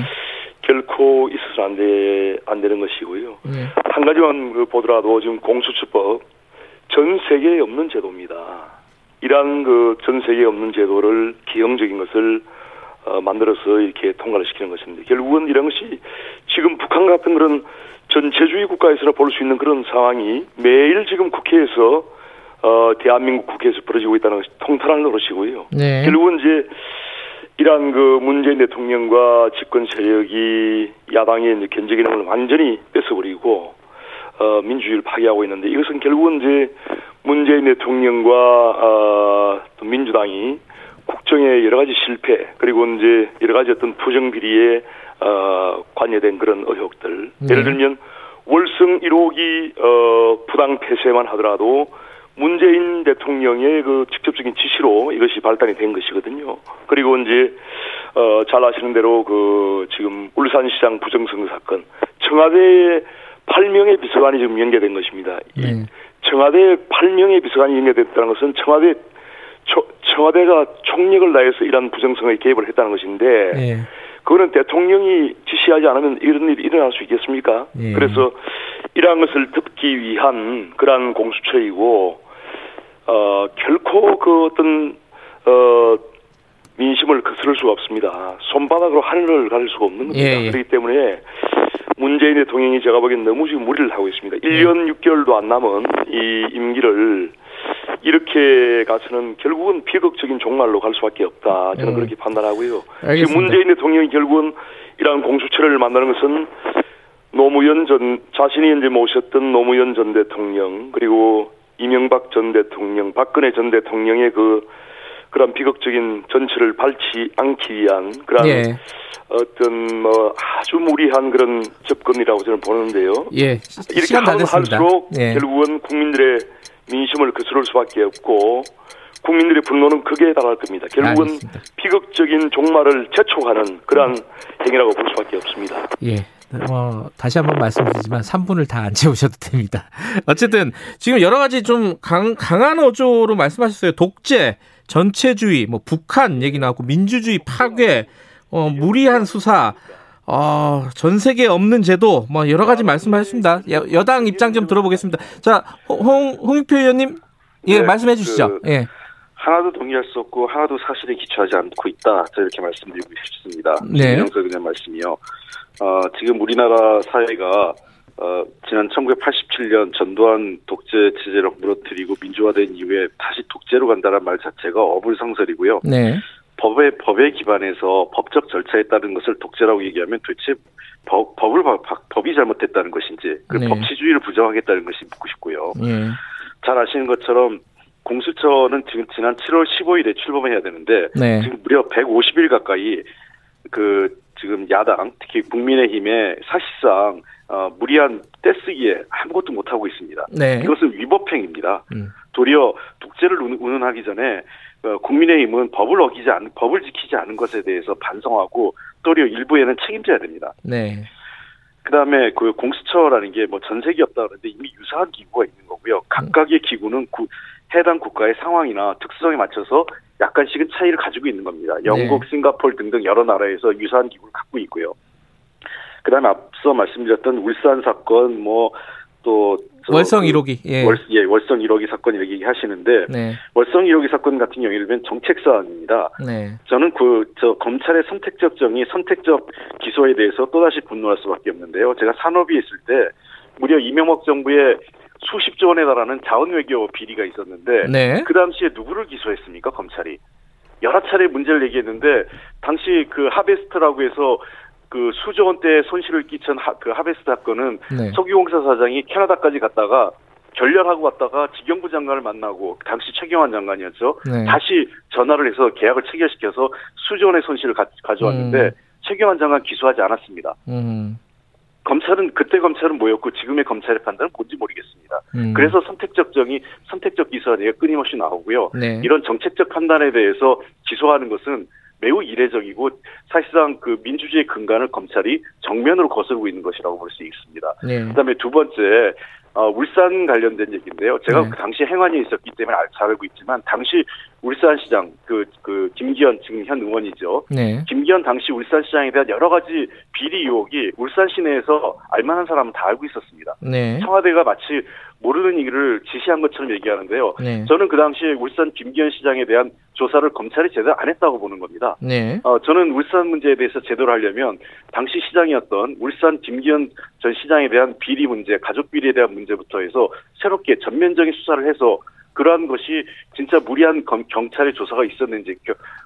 결코 있어서 안, 돼, 안 되는 것이고요. 네. 한 가지만 그 보더라도 지금 공수처법 전 세계에 없는 제도입니다. 이러한 그 전 세계에 없는 제도를 기형적인 것을 어, 만들어서 이렇게 통과를 시키는 것인데 결국은 이런 것이 지금 북한 같은 그런 전체주의 국가에서나 볼 수 있는 그런 상황이 매일 지금 국회에서 어, 대한민국 국회에서 벌어지고 있다는 것이 통탄한 노릇이고요. 네. 결국은 이제 이러한 그 문재인 대통령과 집권 세력이 야당의 이제 견제 기능을 완전히 뺏어버리고 어, 민주주의를 파괴하고 있는데 이것은 결국은 이제 문재인 대통령과 어, 또 민주당이 국정의 여러 가지 실패 그리고 이제 여러 가지 어떤 부정 비리에 어, 관여된 그런 의혹들 네. 예를 들면 월성 1호기 어, 부당 폐쇄만 하더라도 문재인 대통령의 그 직접적인 지시로 이것이 발단이 된 것이거든요. 그리고 이제 어, 잘 아시는 대로 그 지금 울산시장 부정선거 사건 청와대 8명의 비서관이 지금 연계된 것입니다. 네. 청와대 8명의 비서관이 연계됐다는 것은 청와대 초, 청와대가 총력을 다해서 이러한 부정선거에 개입을 했다는 것인데 네. 그거는 대통령이 지시하지 않으면 이런 일이 일어날 수 있겠습니까? 네. 그래서 이러한 것을 덮기 위한 그러한 공수처이고 어 결코 그 어떤 어 민심을 거스를 수가 없습니다. 손바닥으로 하늘을 가릴 수가 없는 겁니다. 예, 예. 그렇기 때문에 문재인 대통령이 제가 보기엔 너무 지금 무리를 하고 있습니다. 1년 예. 6개월도 안 남은 이 임기를 이렇게 가서는 결국은 비극적인 종말로 갈 수밖에 없다. 저는 음. 그렇게 판단하고요. 알겠습니다. 지금 문재인 대통령이 결국은 이러한 공수처를 만나는 것은 노무현 전 자신이 이제 모셨던 노무현 전 대통령 그리고 이명박 전 대통령, 박근혜 전 대통령의 그 그런 비극적인 전체를 밟지 않기 위한 그런 예. 어떤 뭐 아주 무리한 그런 접근이라고 저는 보는데요. 예. 이렇게 하면 할수록 예. 결국은 국민들의 민심을 거스를 수밖에 없고 국민들의 분노는 달할 겁니다. 결국은 알겠습니다. 비극적인 종말을 재촉하는 그러한 행위라고 볼 수밖에 없습니다. 예. 어, 다시 한번 말씀드리지만 3분을 다 안 채우셔도 됩니다. (laughs) 어쨌든 지금 여러 가지 좀 강, 강한 어조로 말씀하셨어요. 독재, 전체주의, 뭐 북한 얘기 나왔고 민주주의 파괴, 어, 무리한 수사, 어, 전 세계에 없는 제도, 뭐 여러 가지 말씀하셨습니다. 여, 당 입장 좀 들어보겠습니다. 자, 홍 홍익표 의원님, 예, 네, 말씀해 주시죠. 그, 예. 하나도 동의할 수 없고 하나도 사실에 기초하지 않고 있다. 저 이렇게 말씀드리고 싶습니다. 네. 그냥 말씀이요. 어, 지금 우리나라 사회가 어, 지난 1987년 전두환 독재 체제를 무너뜨리고 민주화된 이후에 다시 독재로 간다는 말 자체가 어불성설이고요. 네. 법에 법에 기반해서 법적 절차에 따른 것을 독재라고 얘기하면 도대체 법, 법을 법이 잘못됐다는 것인지 그 네. 법치주의를 부정하겠다는 것이 묻고 싶고요. 네. 잘 아시는 것처럼 공수처는 지금 지난 7월 15일에 출범해야 되는데 네. 지금 무려 150일 가까이 그 지금 야당 특히 국민의힘에 사실상 어, 무리한 떼쓰기에 아무것도 못 하고 있습니다. 네. 이것은 위법행입니다. 음. 도리어 독재를 운운하기 전에 어, 국민의힘은 법을 어기지 않, 법을 지키지 않은 것에 대해서 반성하고 도리어 일부에는 책임져야 됩니다. 네. 그다음에 그 공수처라는 게 뭐 전세기 없다 그러는데 이미 유사한 기구가 있는 거고요. 각각의 기구는 구, 해당 국가의 상황이나 특수성에 맞춰서 약간씩은 차이를 가지고 있는 겁니다. 영국, 네. 싱가폴 등등 여러 나라에서 유사한 기구를 갖고 있고요. 그다음에 앞서 말씀드렸던 울산 사건 뭐또 월성 1호기 예. 월, 예, 월성 1호기 사건 이렇게 하시는데 네. 월성 1호기 사건 같은 경우 예를 정책 사안입니다. 네. 저는 그 저 검찰의 선택적 정의, 선택적 기소에 대해서 또다시 분노할 수밖에 없는데요. 제가 산업위에 있을 때 무려 이명박 정부의 수십 조 원에 달하는 자원 외교 비리가 있었는데 네. 그 당시에 누구를 기소했습니까 검찰이 여러 차례 문제를 얘기했는데 당시 그 하베스트라고 해서 그 수조 원대 손실을 끼친 하, 그 하베스트 사건은 네. 석유공사 사장이 캐나다까지 갔다가 결렬하고 갔다가 지경부 장관을 만나고 당시 최경환 장관이었죠. 네. 다시 전화를 해서 계약을 체결시켜서 수조 원의 손실을 가, 져왔는데 음. 최경환 장관 기소하지 않았습니다. 음. 검찰은 그때 검찰은 뭐였고 지금의 검찰의 판단은 뭔지 모르겠습니다. 음. 그래서 선택적 정의, 선택적 기소가 끊임없이 나오고요. 네. 이런 정책적 판단에 대해서 기소하는 것은 매우 이례적이고 사실상 그 민주주의 근간을 검찰이 정면으로 거스르고 있는 것이라고 볼 수 있습니다. 네. 그다음에 두 번째 어, 울산 관련된 얘기인데요. 제가 네. 그 당시 행안위에 있었기 때문에 잘 알고 있지만 당시 울산시장 그, 그 김기현 지금 현 의원이죠. 네. 김기현 당시 울산시장에 대한 여러 가지 비리 의혹이 울산 시내에서 알만한 사람은 다 알고 있었습니다. 네. 청와대가 마치 모르는 얘기를 지시한 것처럼 얘기하는데요. 네. 저는 그 당시에 울산 김기현 시장에 대한 조사를 검찰이 제대로 안 했다고 보는 겁니다. 네. 어, 저는 울산 문제에 대해서 제대로 하려면 당시 시장이었던 울산 김기현 전 시장에 대한 비리 문제, 가족 비리에 대한 문제부터 해서 새롭게 전면적인 수사를 해서 그러한 것이 진짜 무리한 경찰의 조사가 있었는지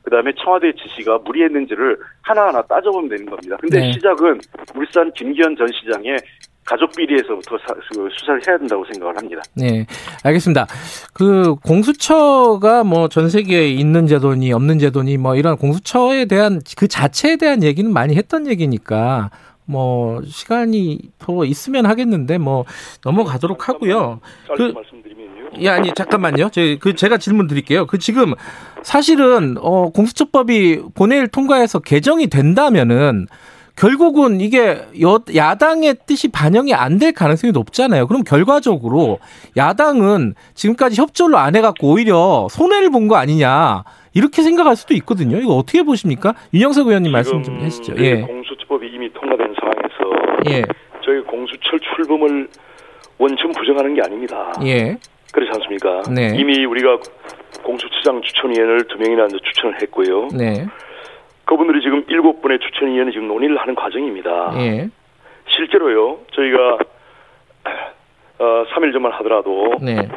그다음에 청와대 지시가 무리했는지를 하나하나 따져보면 되는 겁니다. 근데 네. 시작은 울산 김기현 전 시장의 가족 비리에서부터 그 수사를 해야 된다고 생각을 합니다. 네, 알겠습니다. 그 공수처가 뭐 전 세계에 있는 제도니 없는 제도니 뭐 이런 공수처에 대한 그 자체에 대한 얘기는 많이 했던 얘기니까 뭐 시간이 더 있으면 하겠는데 뭐 넘어가도록 하고요. 그 말씀드리면요. 예, 아니 잠깐만요. 제 그 제가 질문 드릴게요. 그 지금 사실은 어 공수처법이 본회의를 통과해서 개정이 된다면은 결국은 이게 여, 야당의 뜻이 반영이 안 될 가능성이 높잖아요. 그럼 결과적으로 야당은 지금까지 협조를 안 해갖고 오히려 손해를 본 거 아니냐 이렇게 생각할 수도 있거든요. 이거 어떻게 보십니까? 윤영석 의원님 말씀 좀 해주시죠. 예. 공수처법이 이미 통과된 상황에서 예. 저희 공수처 출범을 원천 부정하는 게 아닙니다. 예. 그렇지 않습니까? 네. 이미 우리가 공수처장 추천위원을 두 명이나 추천을 했고요. 네. 그분들이 지금 일곱 분의 추천위원회 지금 논의를 하는 과정입니다. 예. 실제로요, 저희가 어, 3일 전만 하더라도 네.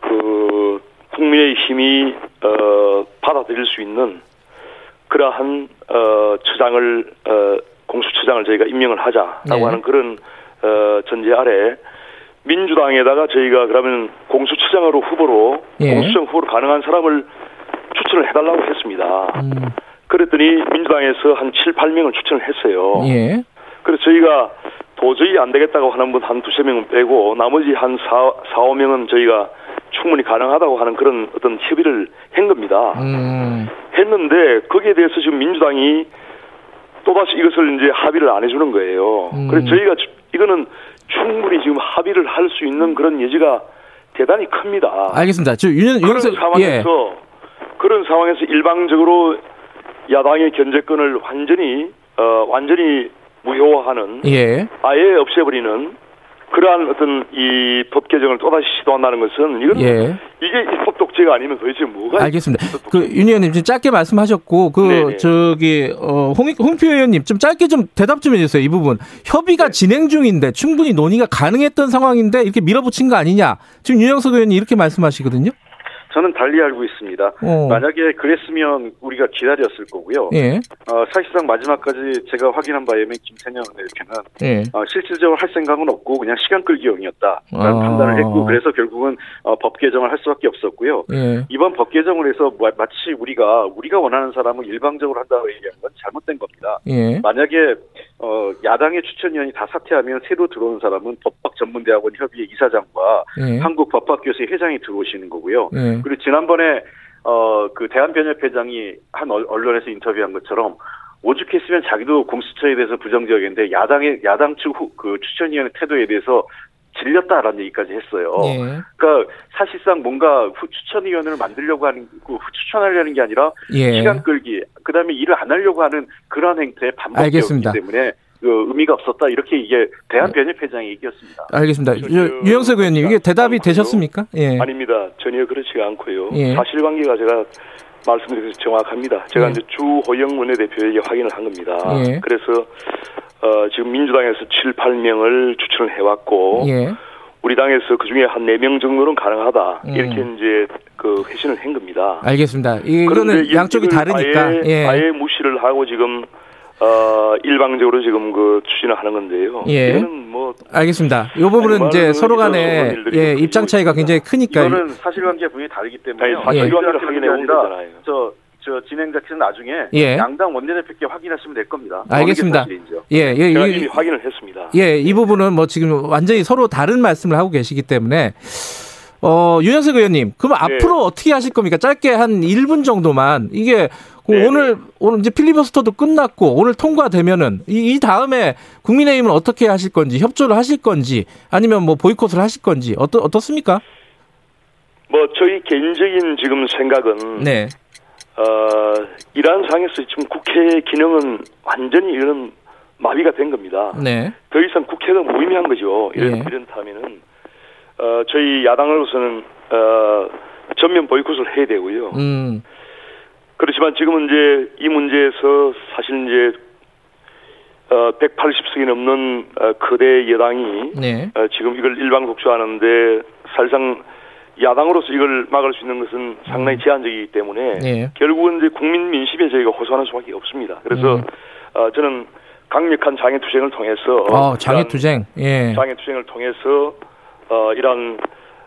그 국민의 힘이 어, 받아들일 수 있는 그러한 어, 처장을 어, 공수처장을 저희가 임명을 하자라고 네. 하는 그런 어, 전제 아래 민주당에다가 저희가 그러면 공수처장으로 후보로 예. 공수처장 후보로 가능한 사람을 추천을 해달라고 했습니다. 음. 그랬더니 민주당에서 한 7, 8명을 추천을 했어요. 예. 그래서 저희가 도저히 안 되겠다고 하는 분 한 두세 명은 빼고 나머지 한 4, 4, 5명은 저희가 충분히 가능하다고 하는 그런 어떤 협의를 한 겁니다. 음. 했는데 거기에 대해서 지금 민주당이 또다시 이것을 이제 합의를 안 해주는 거예요. 음. 그래서 저희가 이거는 충분히 지금 합의를 할 수 있는 그런 여지가 대단히 큽니다. 알겠습니다. 저 윤, 그런 상황에서 예. 그런 상황에서 일방적으로 야당의 견제권을 완전히 어, 완전히 무효화하는 예. 아예 없애버리는 그러한 어떤 이 법 개정을 또다시 시도한다는 것은 이건 예. 이게 입법 독재가 아니면 도대체 뭐가 알겠습니다. 그윤 의원님 좀 짧게 말씀하셨고 그 네네. 저기 어, 홍, 홍표 의원님 좀 짧게 좀 대답 좀 해주세요 이 부분 협의가 네. 진행 중인데 충분히 논의가 가능했던 상황인데 이렇게 밀어붙인 거 아니냐 지금 윤영석 의원이 이렇게 말씀하시거든요. 저는 달리 알고 있습니다. 어. 만약에 그랬으면 우리가 기다렸을 거고요. 예. 어, 사실상 마지막까지 제가 확인한 바에 의하면 김태년 대표는 예. 어, 실질적으로 할 생각은 없고 그냥 시간 끌기용이었다라는 아. 판단을 했고 그래서 결국은 어, 법 개정을 할 수밖에 없었고요. 예. 이번 법 개정을 해서 마치 우리가 우리가 원하는 사람을 일방적으로 한다고 얘기하는 건 잘못된 겁니다. 예. 만약에 어, 야당의 추천위원이 다 사퇴하면 새로 들어온 사람은 법학 전문대학원 협의회 이사장과 예. 한국 법학교수회 회장이 들어오시는 거고요. 예. 그리고 지난번에 어, 그 대한변협회장이 한 언론에서 인터뷰한 것처럼 오죽했으면 자기도 공수처에 대해서 부정적인데 야당의 야당 측 그 추천위원회 태도에 대해서 질렸다라는 얘기까지 했어요. 예. 그러니까 사실상 뭔가 추천위원회를 만들려고 하는 그 추천하려는 게 아니라 예. 시간 끌기, 그다음에 일을 안 하려고 하는 그런 행태에 반복되었기 때문에 그 의미가 없었다 이렇게 이게 대한 변협회장의 얘기였습니다. 알겠습니다. 유영석 의원님 이게 대답이 되셨습니까? 예. 아닙니다. 전혀 그렇지가 않고요. 예. 사실관계가 제가 말씀드려서 정확합니다. 제가 예. 이제 주 호영 원내대표에게 확인을 한 겁니다. 예. 그래서 어, 지금 민주당에서 7, 8명을 추천을 해왔고 예. 우리 당에서 그 중에 한 4명 정도는 가능하다. 음. 이렇게 이제 그 회신을 한 겁니다. 알겠습니다. 이거는 양쪽이 다르니까. 아예, 예. 아예 무시를 하고 지금 어, 일방적으로 지금 그 추진을 하는 건데요. 예. 뭐 알겠습니다. 이 부분은 이제 서로 간에 예, 입장 차이가 굉장히 크니까 이거는 사실관계 부분이 다르기 때문에 사실관계를 확인해 본다. 저, 저 진행자께서 나중에 예. 양당 원내대표께 확인하시면 될 겁니다. 알겠습니다. 예, 예, 제가 이미 확인을 했습니다. 예, 이 부분은 뭐 지금 완전히 서로 다른 말씀을 하고 계시기 때문에 어, 윤영석 의원님, 그럼 네. 앞으로 어떻게 하실 겁니까? 짧게 한 1분 정도만 이게 네. 오늘 오늘 이제 필리버스터도 끝났고 오늘 통과되면은 이, 이, 다음에 국민의힘은 어떻게 하실 건지 협조를 하실 건지 아니면 뭐 보이콧을 하실 건지 어떻 어떻습니까? 뭐 저희 개인적인 지금 생각은 네. 어 이러한 상황에서 지금 국회 기능은 완전히 이런 마비가 된 겁니다. 네. 더 이상 국회가 무의미한 거죠. 이런 네. 이런 타면은 어 저희 야당으로서는 어 전면 보이콧을 해야 되고요. 음. 그렇지만 지금은 이제 이 문제에서 사실 이제 어 180석이 넘는 어, 거대 여당이 네. 어, 지금 이걸 일방 독주하는데 사실상 야당으로서 이걸 막을 수 있는 것은 상당히 음. 제한적이기 때문에 네. 결국은 이제 국민 민심에 저희가 호소하는 수밖에 없습니다. 그래서 음. 어, 저는 강력한 장애 투쟁을 통해서 어, 장애 투쟁, 예. 장애 투쟁을 통해서 어, 이런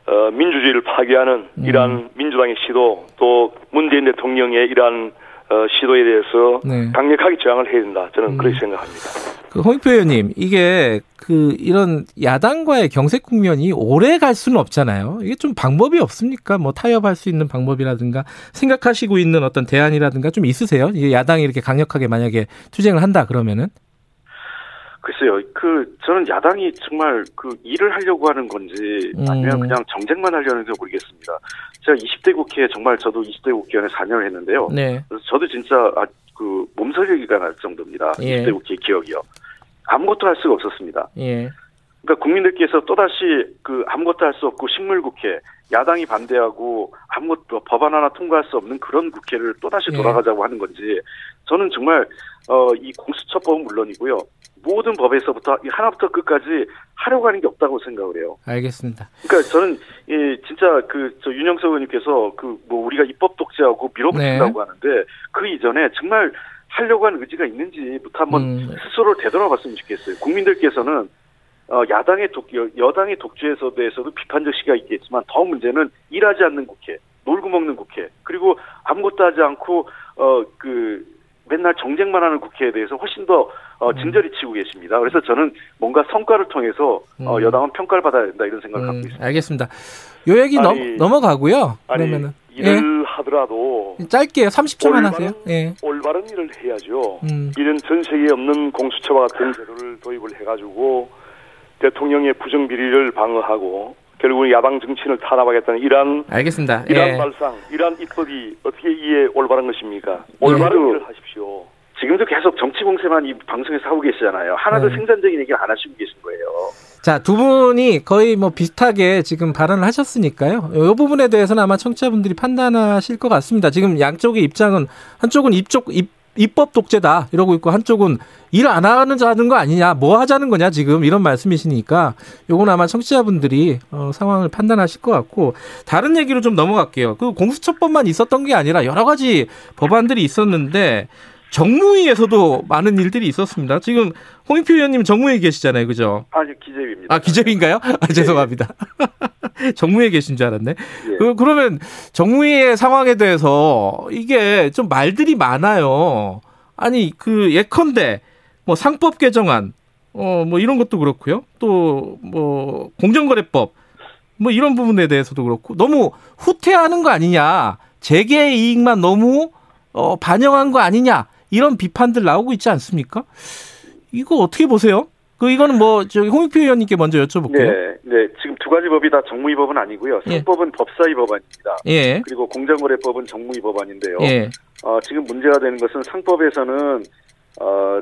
어, 민주주의를 파괴하는 음. 이러한 민주당의 시도 또 문재인 대통령의 이러한 어, 시도에 대해서 네. 강력하게 저항을 해야 된다. 저는 음. 그렇게 생각합니다. 그 홍익표 의원님, 이게 그 이런 야당과의 경색 국면이 오래 갈 수는 없잖아요. 이게 좀 방법이 없습니까? 뭐 타협할 수 있는 방법이라든가 생각하시고 있는 어떤 대안이라든가 좀 있으세요? 이게 야당이 이렇게 강력하게 만약에 투쟁을 한다 그러면은? 글쎄요, 그 저는 야당이 정말 그 일을 하려고 하는 건지 아니면 음. 그냥 정쟁만 하려는지 모르겠습니다. 제가 20대 국회에 정말 저도 20대 국회의원에 4년을 했는데요. 네. 그래서 저도 진짜 아, 그 몸서리기가 날 정도입니다. 예. 20대 국회 기억이요. 아무것도 할 수가 없었습니다. 예. 그러니까 국민들께서 또다시 그 아무것도 할 수 없고 식물국회, 야당이 반대하고 아무것도 법안 하나 통과할 수 없는 그런 국회를 또다시 예. 돌아가자고 하는 건지 저는 정말 어, 이 공수처법은 물론이고요. 모든 법에서부터 하나부터 끝까지 하려고 하는 게 없다고 생각을 해요. 알겠습니다. 그러니까 저는 예, 진짜 그 저 윤영석 의원님께서 그 뭐 우리가 입법 독재하고 밀어붙인다고 네. 하는데 그 이전에 정말 하려고 하는 의지가 있는지부터 한번 음. 스스로를 되돌아봤으면 좋겠어요. 국민들께서는 어, 야당의 독, 여당의 독주에서 대해서도 비판적 시각이 있겠지만 더 문제는 일하지 않는 국회, 놀고 먹는 국회, 그리고 아무것도 하지 않고 어 그 맨날 정쟁만 하는 국회에 대해서 훨씬 더 어, 음. 진절이 치고 계십니다. 그래서 저는 뭔가 성과를 통해서 어, 음. 여당은 평가를 받아야 된다 이런 생각을 음, 갖고 있습니다. 알겠습니다. 요 얘기 아니, 넘, 어가고요 그러면은 일을 예. 하더라도 짧게 30초만 하세요. 예. 올바른 일을 해야죠. 음. 이런 전 세계에 없는 공수처와 같은 제도를 도입을 해가지고 대통령의 부정 비리를 방어하고 결국은 야당 정치인을 탄압하겠다는 이란 알겠습니다. 이란 예. 발상, 이란 입법이 어떻게 이에 올바른 것입니까? 올바른 예. 일을 하십시오. 지금도 계속 정치 공세만 이 방송에서 하고 계시잖아요. 하나도 네. 생산적인 얘기를 안 하시고 계신 거예요. 자, 두 분이 거의 뭐 비슷하게 지금 발언을 하셨으니까요. 이 부분에 대해서는 아마 청취자분들이 판단하실 것 같습니다. 지금 양쪽의 입장은 한쪽은 입쪽 입 입법 독재다 이러고 있고 한쪽은 일 안 하는 자는 거 아니냐 뭐 하자는 거냐 지금 이런 말씀이시니까 요건 아마 청취자분들이 어, 상황을 판단하실 것 같고 다른 얘기로 좀 넘어갈게요. 그 공수처법만 있었던 게 아니라 여러 가지 법안들이 있었는데 정무위에서도 많은 일들이 있었습니다. 지금 홍익표 의원님 정무위에 계시잖아요, 그죠? 아니 기재위입니다. 아 기재위인가요? 아, 네. 죄송합니다. (laughs) 정무위에 계신 줄 알았네. 예. 그, 그러면 정무위의 상황에 대해서 이게 좀 말들이 많아요. 아니 그 예컨대 뭐 상법 개정안, 어 뭐 이런 것도 그렇고요. 또 뭐 공정거래법 뭐 이런 부분에 대해서도 그렇고 너무 후퇴하는 거 아니냐. 재계 이익만 너무 어, 반영한 거 아니냐. 이런 비판들 나오고 있지 않습니까? 이거 어떻게 보세요? 그 이거는 뭐 저기 홍익표 의원님께 먼저 여쭤볼게요. 네, 네. 지금 두 가지 법이 다 정무위 법은 아니고요. 예. 상법은 예. 법사위 법안입니다. 예. 그리고 공정거래법은 정무위 법안인데요. 예. 어, 지금 문제가 되는 것은 상법에서는 어,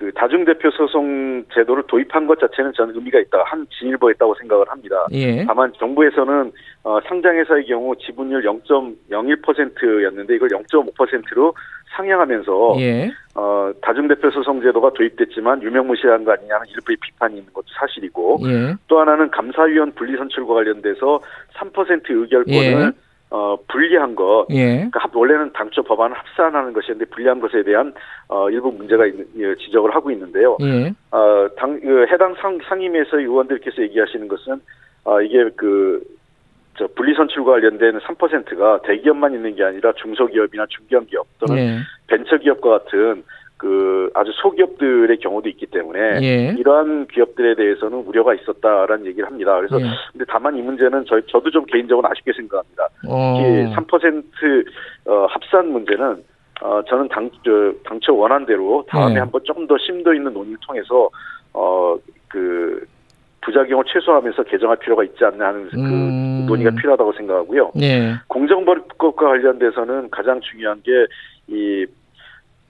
그 다중대표 소송 제도를 도입한 것 자체는 저는 의미가 있다. 한 진일보했다고 생각을 합니다. 예. 다만 정부에서는 어, 상장회사의 경우 지분율 0.01%였는데 이걸 0.5%로 상향하면서 예. 어, 다중대표 소송 제도가 도입됐지만 유명무실한 거 아니냐는 일부의 비판이 있는 것도 사실이고 예. 또 하나는 감사위원 분리선출과 관련돼서 3% 의결권을 예. 어, 불리한 것, 예. 그러니까 원래는 당초 법안을 합산하는 것이었는데 불리한 것에 대한 어, 일부 문제가 있는 예, 지적을 하고 있는데요. 예. 어, 당 그 해당 상, 상임위에서 의원들께서 얘기하시는 것은 어, 이게 그 저 분리 선출과 관련된 3%가 대기업만 있는 게 아니라 중소기업이나 중견기업 또는 예. 벤처기업과 같은 그 아주 소기업들의 경우도 있기 때문에 예. 이러한 기업들에 대해서는 우려가 있었다라는 얘기를 합니다. 그래서 예. 근데 다만 이 문제는 저 저도 좀 개인적으로 아쉽게 생각합니다. 어. 특히 3% 어, 합산 문제는 어, 저는 당, 저, 당초 원한대로 다음에 예. 한번 조금 더 심도 있는 논의를 통해서 어, 그 부작용을 최소화하면서 개정할 필요가 있지 않나 하는 그 음. 논의가 필요하다고 생각하고요. 예. 공정거래법과 관련돼서는 가장 중요한 게이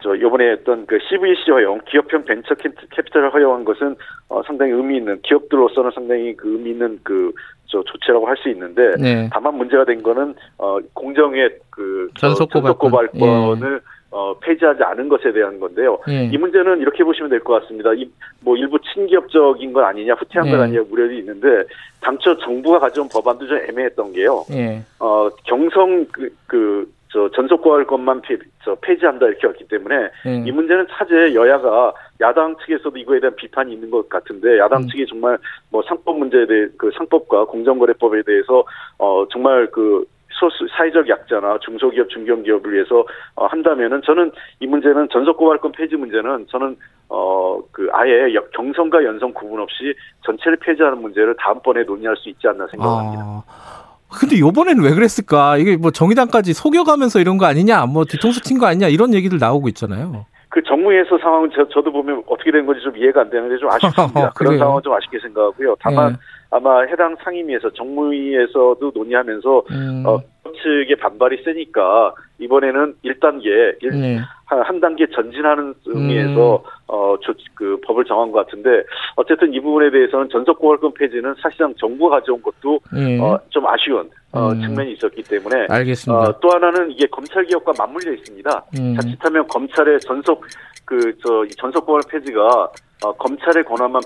저 이번에 어떤 그 CVC 허용, 기업형 벤처 캐피탈을 허용한 것은 어, 상당히 의미 있는 기업들로서는 상당히 그 의미 있는 그 저 조치라고 할 수 있는데 네. 다만 문제가 된 거는 어 공정의 그 전속 고발권을 예. 어, 폐지하지 않은 것에 대한 건데요. 예. 이 문제는 이렇게 보시면 될 것 같습니다. 이, 뭐 일부 친기업적인 건 아니냐, 후퇴한 예. 건 아니냐 우려도 있는데 당초 정부가 가져온 법안도 좀 애매했던 게요. 예. 어, 경성 그, 그 저 전속고할것만 폐, 저 폐지한다 이렇게 왔기 때문에 네. 이 문제는 차제 여야가 야당 측에서도 이거에 대한 비판이 있는 것 같은데 야당 음. 측이 정말 뭐 상법 문제에 대해 그 상법과 공정거래법에 대해서 어 정말 그 소수 사회적 약자나 중소기업 중견기업을 위해서 어, 한다면은 저는 이 문제는 전속고발권 폐지 문제는 저는 어 그 아예 경선과 연성 구분 없이 전체를 폐지하는 문제를 다음번에 논의할 수 있지 않나 생각합니다. 아. 근데 요번에는 왜 그랬을까? 이게 뭐 정의당까지 속여가면서 이런 거 아니냐, 뭐 뒤통수 친 거 아니냐 이런 얘기들 나오고 있잖아요. 그 정무에서 상황은 저, 저도 보면 어떻게 된 건지 좀 이해가 안 되는데 좀 아쉽습니다. (laughs) 그런 상황은 좀 아쉽게 생각하고요. 다만 네. 아마 해당 상임위에서 정무위에서도 논의하면서 음. 어, 측의 반발이 세니까 이번에는 1단계 네. 한, 한 단계 전진하는 의미에서 음. 어그 법을 정한 것 같은데 어쨌든 이 부분에 대해서는 전속고발권 폐지는 사실상 정부가 가져온 것도 네. 어, 좀 아쉬운 어, 음. 측면이 있었기 때문에 알겠습니다. 어, 또 하나는 이게 검찰 개혁과 맞물려 있습니다. 음. 자칫하면 검찰의 전속 그 저 전속고발 폐지가 어, 검찰의 권한만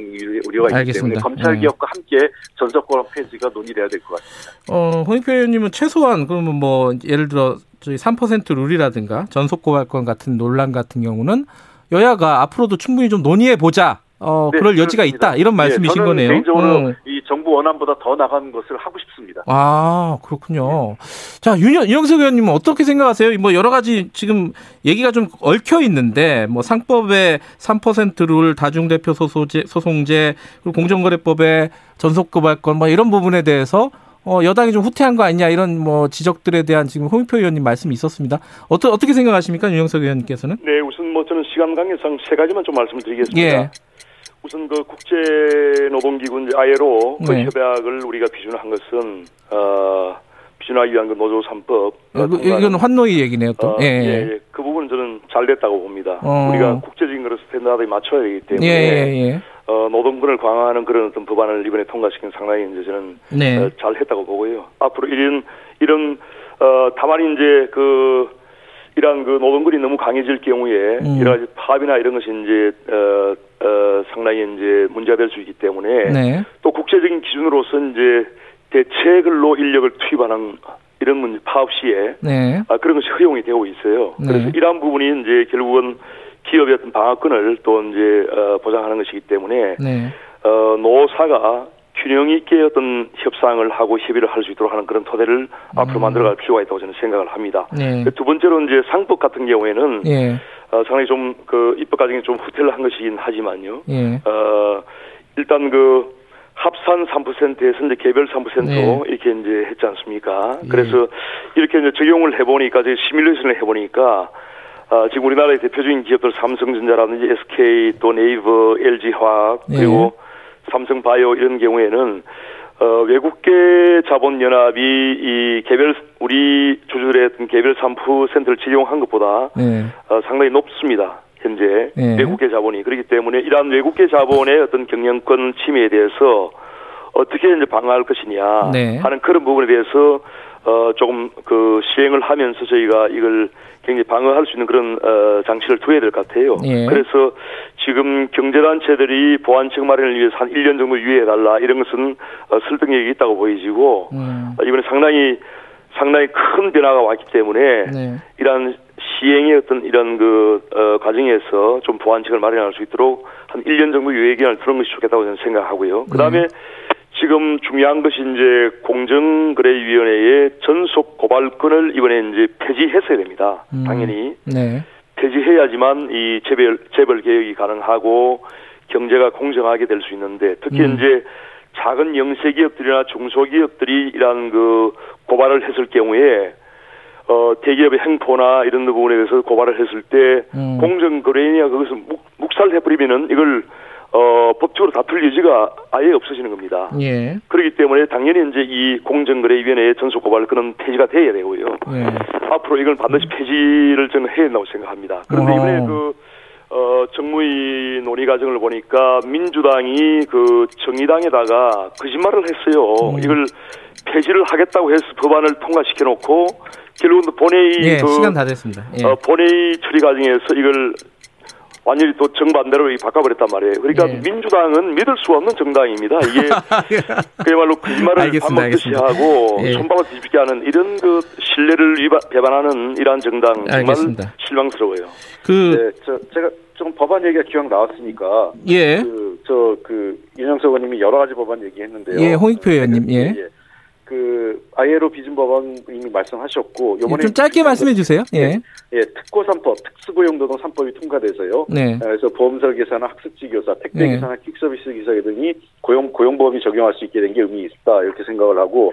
있는 우려가 있기 알겠습니다. 때문에 검찰 네. 개혁과 네. 함께 전속권 폐지가 논의돼야 될 것 같습니다. 어, 홍익표 의원님은 최소한 그러면 뭐 예를 들어 저희 3% 룰이라든가 전속고발권 같은 논란 같은 경우는 여야가 앞으로도 충분히 좀 논의해 보자. 어, 네, 그럴 그렇습니다. 여지가 있다. 이런 네, 말씀이신 네, 거네요. 개인적으로 음. 이 정부 원안보다 더 나가는 것을 하고 싶습니다. 아, 그렇군요. 자, 윤영, 윤영석 의원님은 어떻게 생각하세요? 뭐 여러 가지 지금 얘기가 좀 얽혀 있는데 뭐 상법의 3%룰 다중대표 소소제, 소송제 그리고 공정거래법의 전속고발권 뭐 이런 부분에 대해서 어, 여당이 좀 후퇴한 거 아니냐 이런 뭐 지적들에 대한 지금 홍익표 의원님 말씀이 있었습니다. 어떠, 어떻게 생각하십니까? 윤영석 의원님께서는? 네, 우선 뭐 저는 시간 관계상 세 가지만 좀 말씀을 드리겠습니다. 예. 우선 그 국제 노동기구 ILO 그 네. 협약을 우리가 비준한 것은 어 비준하기 위한 그 노조 3법. 어, 그, 이건 환노위 얘기네요 또. 어, 예, 예. 예, 그 부분은 저는 잘 됐다고 봅니다. 어. 우리가 국제적인 그런 스탠다드에 맞춰야 되기 때문에 예, 예, 예. 어, 노동권을 강화하는 그런 어떤 법안을 이번에 통과시킨 상당히 이제 저는 네. 어, 잘 했다고 보고요. 앞으로 이런 이런 어 다만 이제 그 이러한 그 노동권이 너무 강해질 경우에 음. 여러 가지 파업이나 이런 것이 이제 어, 어 상당히 이제 문제가 될 수 있기 때문에 네. 또 국제적인 기준으로서 이제 대체 근로 인력을 투입하는 이런 문제 파업 시에 네. 아, 그런 것이 허용이 되고 있어요. 네. 그래서 이러한 부분이 이제 결국은 기업의 어떤 방어권을 또 이제 어, 보장하는 것이기 때문에 네. 어, 노사가 균형 있게 어떤 협상을 하고 협의를 할 수 있도록 하는 그런 토대를 음. 앞으로 만들어갈 필요가 있다고 저는 생각을 합니다. 네. 두 번째로 이제 상법 같은 경우에는 네. 어, 상당히 좀그 입법 과정이 좀 후퇴를 한 것이긴 하지만요. 네. 어, 일단 그 합산 3%에서 이제 개별 3% 네. 이렇게 이제 했지 않습니까? 예. 그래서 이렇게 이제 적용을 해보니까 제 시뮬레이션을 해보니까 어, 지금 우리나라의 대표적인 기업들 삼성전자라든지 SK 또 네이버, LG화학 그리고 삼성바이오 이런 경우에는 어, 외국계 자본연합이 이 개별 우리 조주들의 어떤 개별 3%를 적용한 것보다 네. 어, 상당히 높습니다. 현재 네. 외국계 자본이 그렇기 때문에 이러한 외국계 자본의 어떤 경영권 침해에 대해서 어떻게 이제 방어할 것이냐 네. 하는 그런 부분에 대해서 어 조금 그 시행을 하면서 저희가 이걸 굉장히 방어할 수 있는 그런 어 장치를 두어야 될 것 같아요. 예. 그래서 지금 경제단체들이 보안책 마련을 위해서 한 1년 정도 유예해달라 이런 것은 어, 설득력이 있다고 보이지고 음. 이번에 상당히 상당히 큰 변화가 왔기 때문에 네. 이러한 시행의 어떤 이런 그 어, 과정에서 좀 보완책을 마련할 수 있도록 한 1년 정도 유예 기간을 두는 것이 좋겠다고 저는 생각하고요. 그다음에 네. 지금 중요한 것이 이제 공정거래위원회의 전속 고발권을 이번에 이제 폐지했어야 됩니다. 음. 당연히 네. 폐지해야지만 이 재벌 재벌 개혁이 가능하고 경제가 공정하게 될 수 있는데 특히 음. 이제 작은 영세 기업들이나 중소기업들이 이러한 그 고발을 했을 경우에 어, 대기업의 행포나 이런 부분에 대해서 고발을 했을 때 음. 공정거래위가 그것을 묵, 묵살해버리면은 이걸 어, 법적으로 다툴 여지가 아예 없어지는 겁니다. 예. 그렇기 때문에 당연히 이제 이 공정거래위원회의 전속 고발권은 폐지가 돼야 되고요. 예. 앞으로 이걸 반드시 폐지를 저는 해야 된다고 생각합니다. 그런데 어. 이번에 그 어, 정무위 논의 과정을 보니까 민주당이 그 정의당에다가 거짓말을 했어요. 음. 이걸 폐지를 하겠다고 해서 법안을 통과시켜 놓고 결국은 본회의 예, 그 시간 다 됐습니다. 예. 어, 본회의 처리 과정에서 이걸 완전히 또 정반대로 바꿔버렸단 말이에요. 그러니까 네. 민주당은 믿을 수 없는 정당입니다. 이게 (laughs) 그야말로 거짓말을 반복듯이 하고 예. 손방울 뒤집게 하는 이런 그 신뢰를 위반, 배반하는 이러한 정당 정말 알겠습니다. 실망스러워요. 그 네, 저, 제가 좀 법안 얘기가 기왕 나왔으니까 예. 그 저그 윤영석 의원님이 여러 가지 법안 얘기했는데요. 예, 홍익표 의원님 예. 예. 그 아이에로 비준 법안 이미 말씀하셨고 요번에 좀 짧게 말씀해 주세요. 예. 예, 특고 3법, 특수고용 노동 3법이 통과돼서요. 네. 그래서 보험설 계산나 학습지 교사, 택배 네. 기사나 퀵서비스 기사 등이 고용 고용보험이 적용할 수 있게 된 게 의미 있다 이렇게 생각을 하고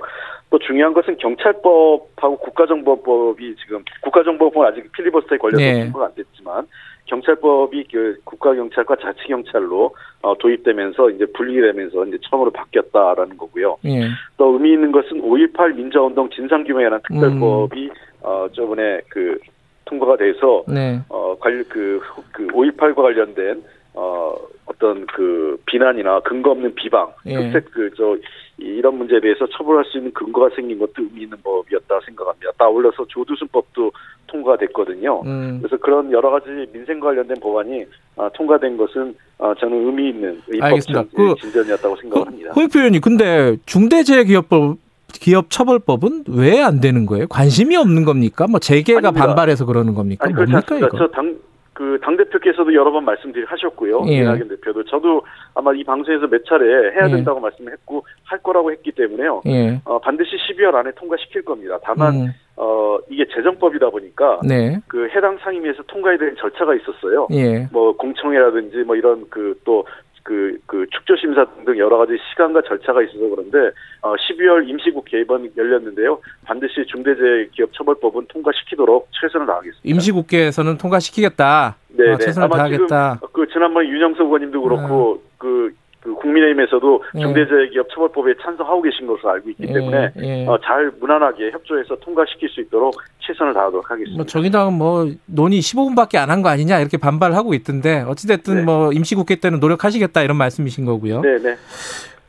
또 중요한 것은 경찰법하고 국가정보법이 지금 국가정보법은 아직 필리버스터에 걸려서 네. 통과가 안 됐지만 경찰법이 그 국가경찰과 자치경찰로 어, 도입되면서 이제 분리되면서 이제 처음으로 바뀌었다라는 거고요. 예. 또 의미 있는 것은 5.18 민주화운동 진상규명에 관한 특별법이 음. 어, 저번에 그 통과가 돼서 네. 어, 관련 그, 그 5.18과 관련된 어, 어떤 그 비난이나 근거 없는 비방, 예. 흑색 그저 이런 문제에 대해서 처벌할 수 있는 근거가 생긴 것도 의미 있는 법이었다 생각합니다. 따올려서 조두순법도 통과됐거든요. 음. 그래서 그런 여러 가지 민생 관련된 법안이 아, 통과된 것은 아, 저는 의미 있는 입법 그, 진전이었다고 생각합니다. 홍익표 의원님, 근데 중대재해기업법 기업 처벌법은 왜 안 되는 거예요? 관심이 없는 겁니까? 뭐 재계가 아닙니다. 반발해서 그러는 겁니까? 아니, 뭡니까 이거? 저당 그 당 대표께서도 여러 번 말씀드리 하셨고요. 예. 이낙연 대표도. 저도 아마 이 방송에서 몇 차례 해야 예. 된다고 예. 말씀했고 할 거라고 했기 때문에요. 예. 어, 반드시 12월 안에 통과시킬 겁니다. 다만 음. 어, 이게 재정법이다 보니까 네. 그 해당 상임위에서 통과해야 되는 절차가 있었어요. 예. 뭐 공청회라든지 뭐 이런 그 또 그, 그 축조 심사 등등 여러 가지 시간과 절차가 있어서 그런데 어, 12월 임시국회 이번 열렸는데요. 반드시 중대재해기업처벌법은 통과시키도록 최선을 다하겠습니다. 임시국회에서는 통과시키겠다. 네, 어, 최선을 다하겠다. 그 지난번 윤영석 의원님도 그렇고 음. 그 그 국민의힘에서도 예. 중대재해기업처벌법에 찬성하고 계신 것으로 알고 있기 예. 때문에 예. 어, 잘 무난하게 협조해서 통과시킬 수 있도록 최선을 다하도록 하겠습니다. 뭐 정의당은 뭐 논의 15분밖에 안 한 거 아니냐 이렇게 반발하고 있던데 어찌됐든 네. 뭐 임시국회 때는 노력하시겠다 이런 말씀이신 거고요. 네, 네.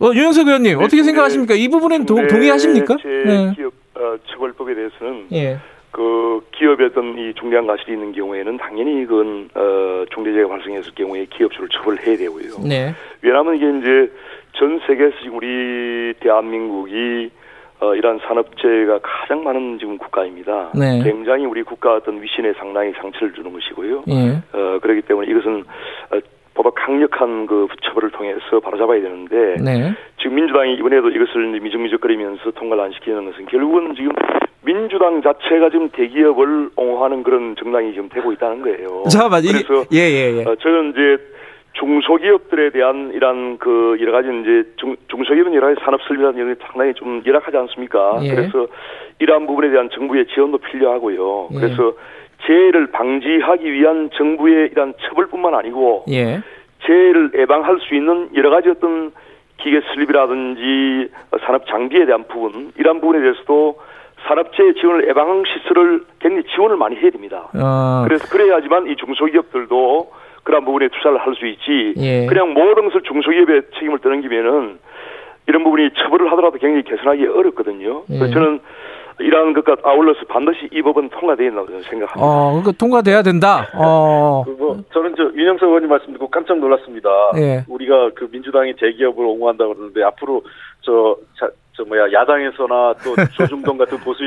어, 유영석 의원님 네, 어떻게 생각하십니까? 이 부분엔 동, 동의하십니까? 네. 기업 어, 처벌법에 대해서는 예. 그 기업의 어떤 이 중대한 과실이 있는 경우에는 당연히 이건 어 중대재해가 발생했을 경우에 기업주를 처벌해야 되고요. 네. 왜냐하면 이게 이제 전 세계에서 지금 우리 대한민국이 어, 이러한 산업재해가 가장 많은 지금 국가입니다. 네. 굉장히 우리 국가 어떤 위신에 상당히 상처를 주는 것이고요. 네. 어, 그렇기 때문에 이것은 어, 보다 강력한 그 처벌을 통해서 바로잡아야 되는데 네. 지금 민주당이 이번에도 이것을 미적미적거리면서 통과를 안 시키는 것은 결국은 지금 민주당 자체가 지금 대기업을 옹호하는 그런 정당이 지금 되고 있다는 거예요. (laughs) 잠깐만, 그래서 예, 예, 예. 어, 저는 이제 중소기업들에 대한 이런 그 여러 가지 이제 중, 중소기업은 여러 가지 산업 설비라는 게 상당히 좀 열악하지 않습니까? 예. 그래서 이러한 부분에 대한 정부의 지원도 필요하고요. 예. 그래서 재해를 방지하기 위한 정부의 이런 처벌뿐만 아니고 예. 재해를 예방할 수 있는 여러 가지 어떤 기계 설비라든지 산업 장비에 대한 부분 이러한 부분에 대해서도 산업재해 지원을 예방 시설을 굉장히 지원을 많이 해야 됩니다. 어. 그래서 그래야지만 이 중소기업들도 그런 부분에 투자를 할 수 있지. 예. 그냥 모든 것을 중소기업에 책임을 떠넘기면은 이런 부분이 처벌을 하더라도 굉장히 개선하기 어렵거든요. 예. 그래서 저는 이러한 것과 아울러서 반드시 이 법은 통과돼야 된다고 생각합니다. 어, 그러니까 통과돼야 된다. 어. 그리고 저는 저 윤영석 의원님 말씀 듣고 깜짝 놀랐습니다. 예. 우리가 그 민주당이 대기업을 옹호한다고 그러는데 앞으로 저 자, 저 뭐야 야당에서나 또 (laughs) 조중동 같은 보수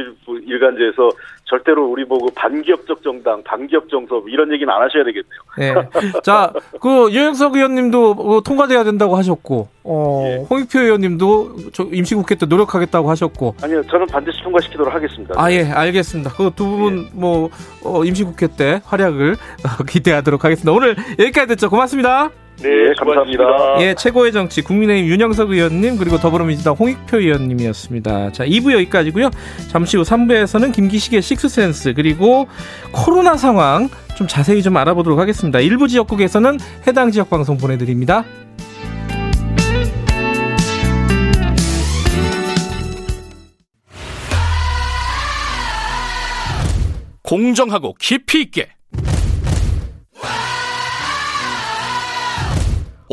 일간지에서 절대로 우리 보고 반기업적 정당, 반기업 정서 이런 얘기는 안 하셔야 되겠네요. 네. (laughs) 자, 그 유영석 의원님도 뭐 통과돼야 된다고 하셨고, 어, 예. 홍익표 의원님도 임시국회 때 노력하겠다고 하셨고. 아니요, 저는 반드시 통과시키도록 하겠습니다. 아 예, 알겠습니다. 그 두분 예. 뭐 어, 임시국회 때 활약을 (laughs) 기대하도록 하겠습니다. 오늘 여기까지 됐죠. 고맙습니다. 네, 네 감사합니다. 예, 최고의 정치 국민의힘 윤영석 의원님 그리고 더불어민주당 홍익표 의원님이었습니다. 자, 2부 여기까지고요. 잠시 후 3부에서는 김기식의 식스센스 그리고 코로나 상황 좀 자세히 좀 알아보도록 하겠습니다. 일부 지역국에서는 해당 지역 방송 보내드립니다. 공정하고 깊이 있게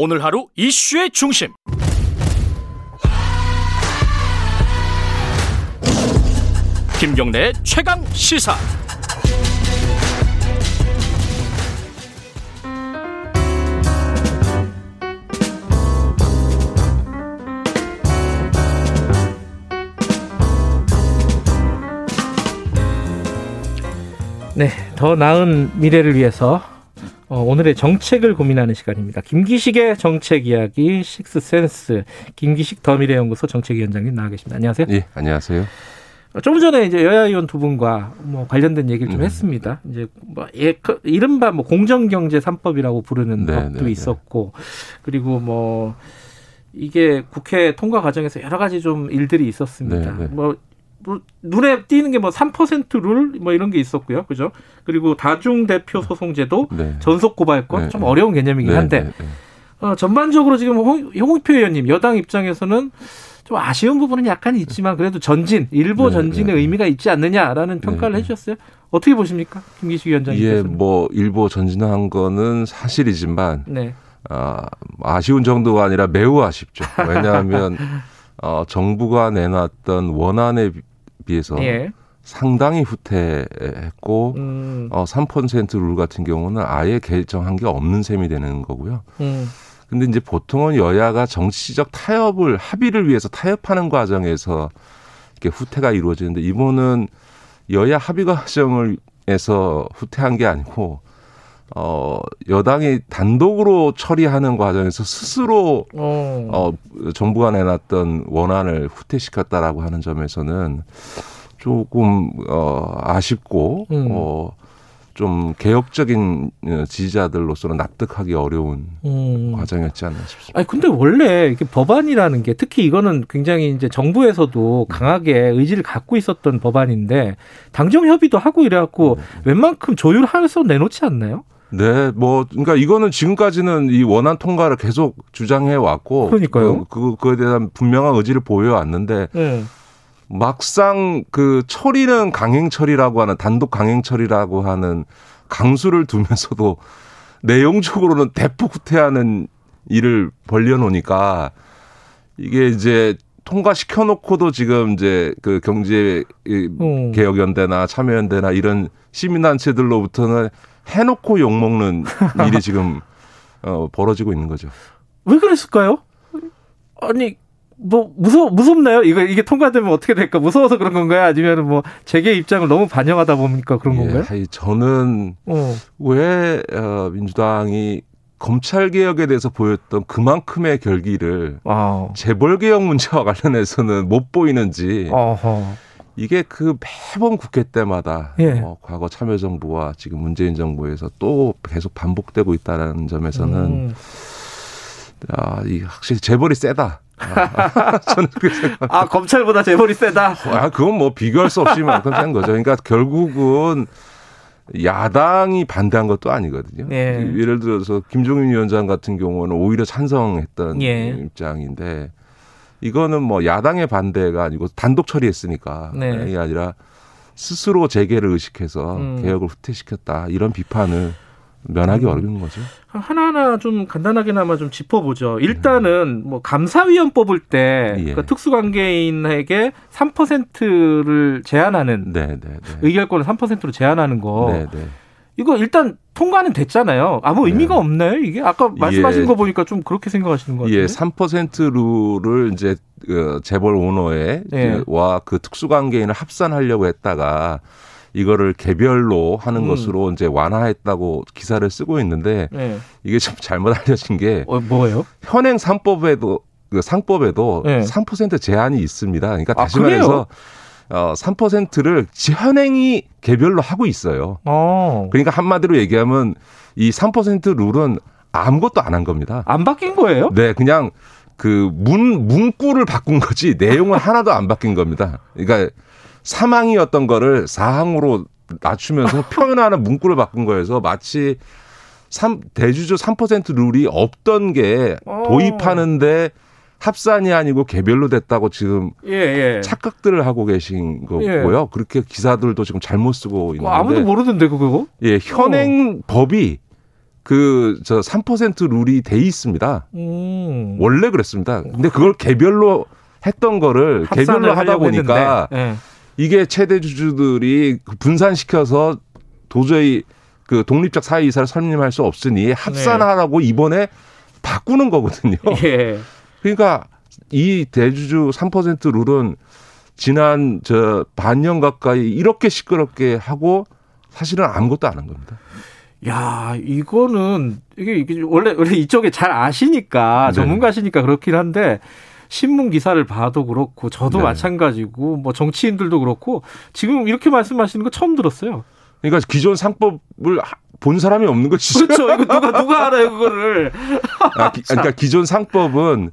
오늘 하루 이슈의 중심. 김경래 최강 시사. 네, 더 나은 미래를 위해서 어, 오늘의 정책을 고민하는 시간입니다. 김기식의 정책 이야기 식스센스 김기식 더미래연구소 정책위원장님 나와 계십니다. 안녕하세요. 예, 안녕하세요. 좀 전에 이제 여야 의원 두 분과 뭐 관련된 얘기를 좀 음. 했습니다. 이제 뭐 예, 그 이른바 뭐 공정경제 3법이라고 부르는 네, 법도 네, 네, 있었고 그리고 뭐 이게 국회 통과 과정에서 여러 가지 좀 일들이 있었습니다. 네, 네. 뭐, 뭐 눈에 띄는 게 뭐 3%룰 뭐 이런 게 있었고요. 그죠? 그리고 다중 대표 소송제도 네. 전속 고발권 좀 어려운 개념이긴 한데 어, 전반적으로 지금 홍, 홍익표 의원님 여당 입장에서는 좀 아쉬운 부분은 약간 있지만 그래도 전진 일보 네, 전진의 네. 의미가 있지 않느냐라는 네, 평가를 네. 해주셨어요. 어떻게 보십니까, 김기식 위원장님께서? 예, 뭐 일보 전진한 거는 사실이지만 네. 아, 아쉬운 정도가 아니라 매우 아쉽죠. 왜냐하면 (laughs) 어, 정부가 내놨던 원안에 비해서 예. 상당히 후퇴했고 음. 어, 3%룰 같은 경우는 아예 결정한 게 없는 셈이 되는 거고요. 음. 근데 이제 보통은 여야가 정치적 타협을 합의를 위해서 타협하는 과정에서 이렇게 후퇴가 이루어지는데 이번은 여야 합의 과정을 해서 후퇴한 게 아니고 어 여당이 단독으로 처리하는 과정에서 스스로 어, 어 정부가 내놨던 원안을 후퇴시켰다라고 하는 점에서는 조금 어 아쉽고 음. 어 좀 개혁적인 어, 지지자들로서는 납득하기 어려운 음. 과정이었지 않나 싶습니다. 아니 근데 원래 이게 법안이라는 게 특히 이거는 굉장히 이제 정부에서도 강하게 의지를 갖고 있었던 법안인데 당정 협의도 하고 이래갖고 네. 웬만큼 조율해서 내놓지 않나요? 네, 뭐 그러니까 이거는 지금까지는 이 원안 통과를 계속 주장해 왔고, 그러니까요. 그, 그 그 에 대한 분명한 의지를 보여 왔는데. 네. 막상 그 처리는 강행 처리라고 하는 단독 강행 처리라고 하는 강수를 두면서도 (laughs) 내용적으로는 대폭 후퇴하는 일을 벌려놓으니까 이게 이제 통과시켜 놓고도 지금 이제 그 경제 음. 개혁연대나 참여연대나 이런 시민단체들로부터는 해놓고 욕 먹는 (laughs) 일이 지금 어, 벌어지고 있는 거죠. 왜 그랬을까요? 아니 뭐 무서 무섭나요? 이거 이게 통과되면 어떻게 될까? 무서워서 그런 건가요? 아니면 뭐 재계 입장을 너무 반영하다 보니까 그런 예, 건가요? 저는 어. 왜 어, 민주당이 검찰 개혁에 대해서 보였던 그만큼의 결기를 아. 재벌 개혁 문제와 관련해서는 못 보이는지 어허. 이게 그 매번 국회 때마다 예. 어, 과거 참여정부와 지금 문재인 정부에서 또 계속 반복되고 있다는 점에서는 음. 아, 이 확실히 재벌이 세다. (laughs) 저는. 아, 검찰보다 재벌이 세다? 아, 그건 뭐 비교할 수 없이 만큼 센 거죠. 그러니까 결국은 야당이 반대한 것도 아니거든요. 예. 예를 들어서 김종인 위원장 같은 경우는 오히려 찬성했던 예. 입장인데 이거는 뭐 야당의 반대가 아니고 단독 처리했으니까 네. 이게 아니라 스스로 재개를 의식해서 음. 개혁을 후퇴시켰다 이런 비판을 면하기 음. 어려운 거죠. 하나하나 좀 간단하게나마 좀 짚어보죠. 일단은 뭐 감사위원 뽑을 때 예. 그 특수관계인에게 3%를 제한하는 네, 네, 네. 의결권을 3%로 제한하는 거. 네, 네. 이거 일단 통과는 됐잖아요. 아무 의미가 네. 없나요? 이게 아까 말씀하신 예. 거 보니까 좀 그렇게 생각하시는 것 같아요. 예, 3% 룰을 이제 그 재벌 오너의 예. 와그 특수관계인을 합산하려고 했다가 이거를 개별로 하는 음. 것으로 이제 완화했다고 기사를 쓰고 있는데 네. 이게 좀 잘못 알려진 게 어, 뭐예요? 현행 상법에도 그 상법에도 네. 3% 제한이 있습니다. 그러니까 아, 다시 아, 말해서 어 3%를 현행이 개별로 하고 있어요. 어. 그러니까 한마디로 얘기하면 이 3% 룰은 아무것도 안 한 겁니다. 안 바뀐 거예요? 네, 그냥 그 문 문구를 바꾼 거지 (laughs) 내용은 하나도 안 바뀐 겁니다. 그러니까 사망이었던 거를 사항으로 낮추면서 (laughs) 표현하는 문구를 바꾼 거여서 마치 3, 대주주 3% 룰이 없던 게 어. 도입하는데 합산이 아니고 개별로 됐다고 지금 예, 예. 착각들을 하고 계신 거고요. 예. 그렇게 기사들도 지금 잘못 쓰고 있는데 아무도 모르던데 그거? 예, 현행 어. 법이 그 저 3% 룰이 돼 있습니다. 음. 원래 그랬습니다. 근데 그걸 개별로 했던 거를 개별로 하다 보니까 예. 이게 최대 주주들이 분산시켜서 도저히 그 독립적 사회 이사를 설립할 수 없으니 합산하라고 네. 이번에 바꾸는 거거든요. 예. 그러니까 이 대주주 3% 룰은 지난 저 반년 가까이 이렇게 시끄럽게 하고 사실은 아무것도 안 한 겁니다. 야, 이거는 이게, 이게 원래 원래 이쪽에 잘 아시니까 네. 전문가시니까 그렇긴 한데 신문 기사를 봐도 그렇고 저도 네. 마찬가지고 뭐 정치인들도 그렇고 지금 이렇게 말씀하시는 거 처음 들었어요. 그러니까 기존 상법을 본 사람이 없는 거죠. 그렇죠. 이거 누가 누가 알아요 그거를. 아, 기, 그러니까 기존 상법은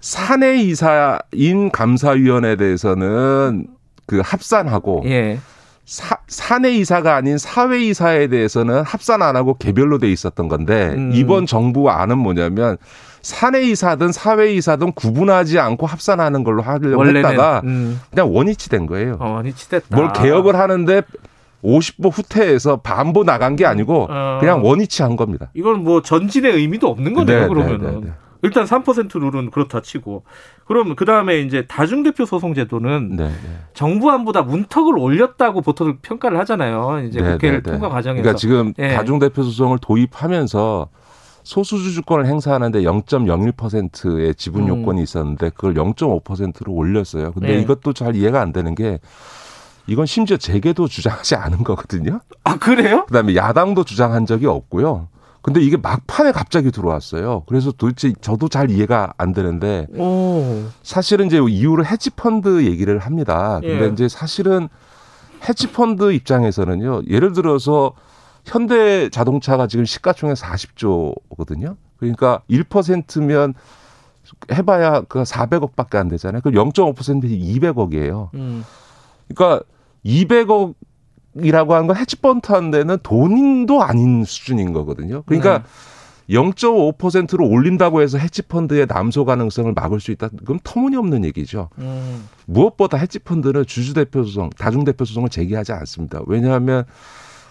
사내 이사인 감사위원회에 대해서는 그 합산하고 예. 사, 사내 이사가 아닌 사회 이사에 대해서는 합산 안 하고 개별로 돼 있었던 건데 음. 이번 정부 안은 뭐냐면 사내 이사든 사회 이사든 구분하지 않고 합산하는 걸로 하려고 원래는, 했다가 음. 그냥 원위치 된 거예요. 어, 원위치 됐다. 뭘 개혁을 하는데 50보 후퇴해서 반보 나간 게 아니고 어. 그냥 원위치 한 겁니다. 이건 뭐 전진의 의미도 없는 거네요. 네, 그러면은. 네, 네, 네. 일단 3% 룰은 그렇다 치고 그럼 그 다음에 이제 다중대표 소송 제도는 네, 네. 정부안보다 문턱을 올렸다고 보통 평가를 하잖아요. 이제 네, 국회를 네, 네. 통과 과정에서. 그러니까 지금 예. 다중대표 소송을 도입하면서 소수주 주권을 행사하는데 0.01%의 지분 음. 요건이 있었는데 그걸 0.5%로 올렸어요. 근데 네. 이것도 잘 이해가 안 되는 게 이건 심지어 재계도 주장하지 않은 거거든요. 아 그래요? 그다음에 야당도 주장한 적이 없고요. 근데 이게 막판에 갑자기 들어왔어요. 그래서 도대체 저도 잘 이해가 안 되는데 오. 사실은 이제 이후로 헤지펀드 얘기를 합니다. 근데 예. 이제 사실은 헤지펀드 입장에서는요. 예를 들어서 현대 자동차가 지금 시가총액 40조거든요. 그러니까 1%면 해봐야 그 400억밖에 안 되잖아요. 그 0.5%면 200억이에요. 음. 그러니까 200억 이라고 하는 건 헤지펀드 한 데는 돈도 아닌 수준인 거거든요. 그러니까 네. 0.5%로 올린다고 해서 헤지펀드의 남소 가능성을 막을 수 있다. 그럼 터무니없는 얘기죠. 음. 무엇보다 헤지펀드는 주주대표 소송, 다중대표 소송을 제기하지 않습니다. 왜냐하면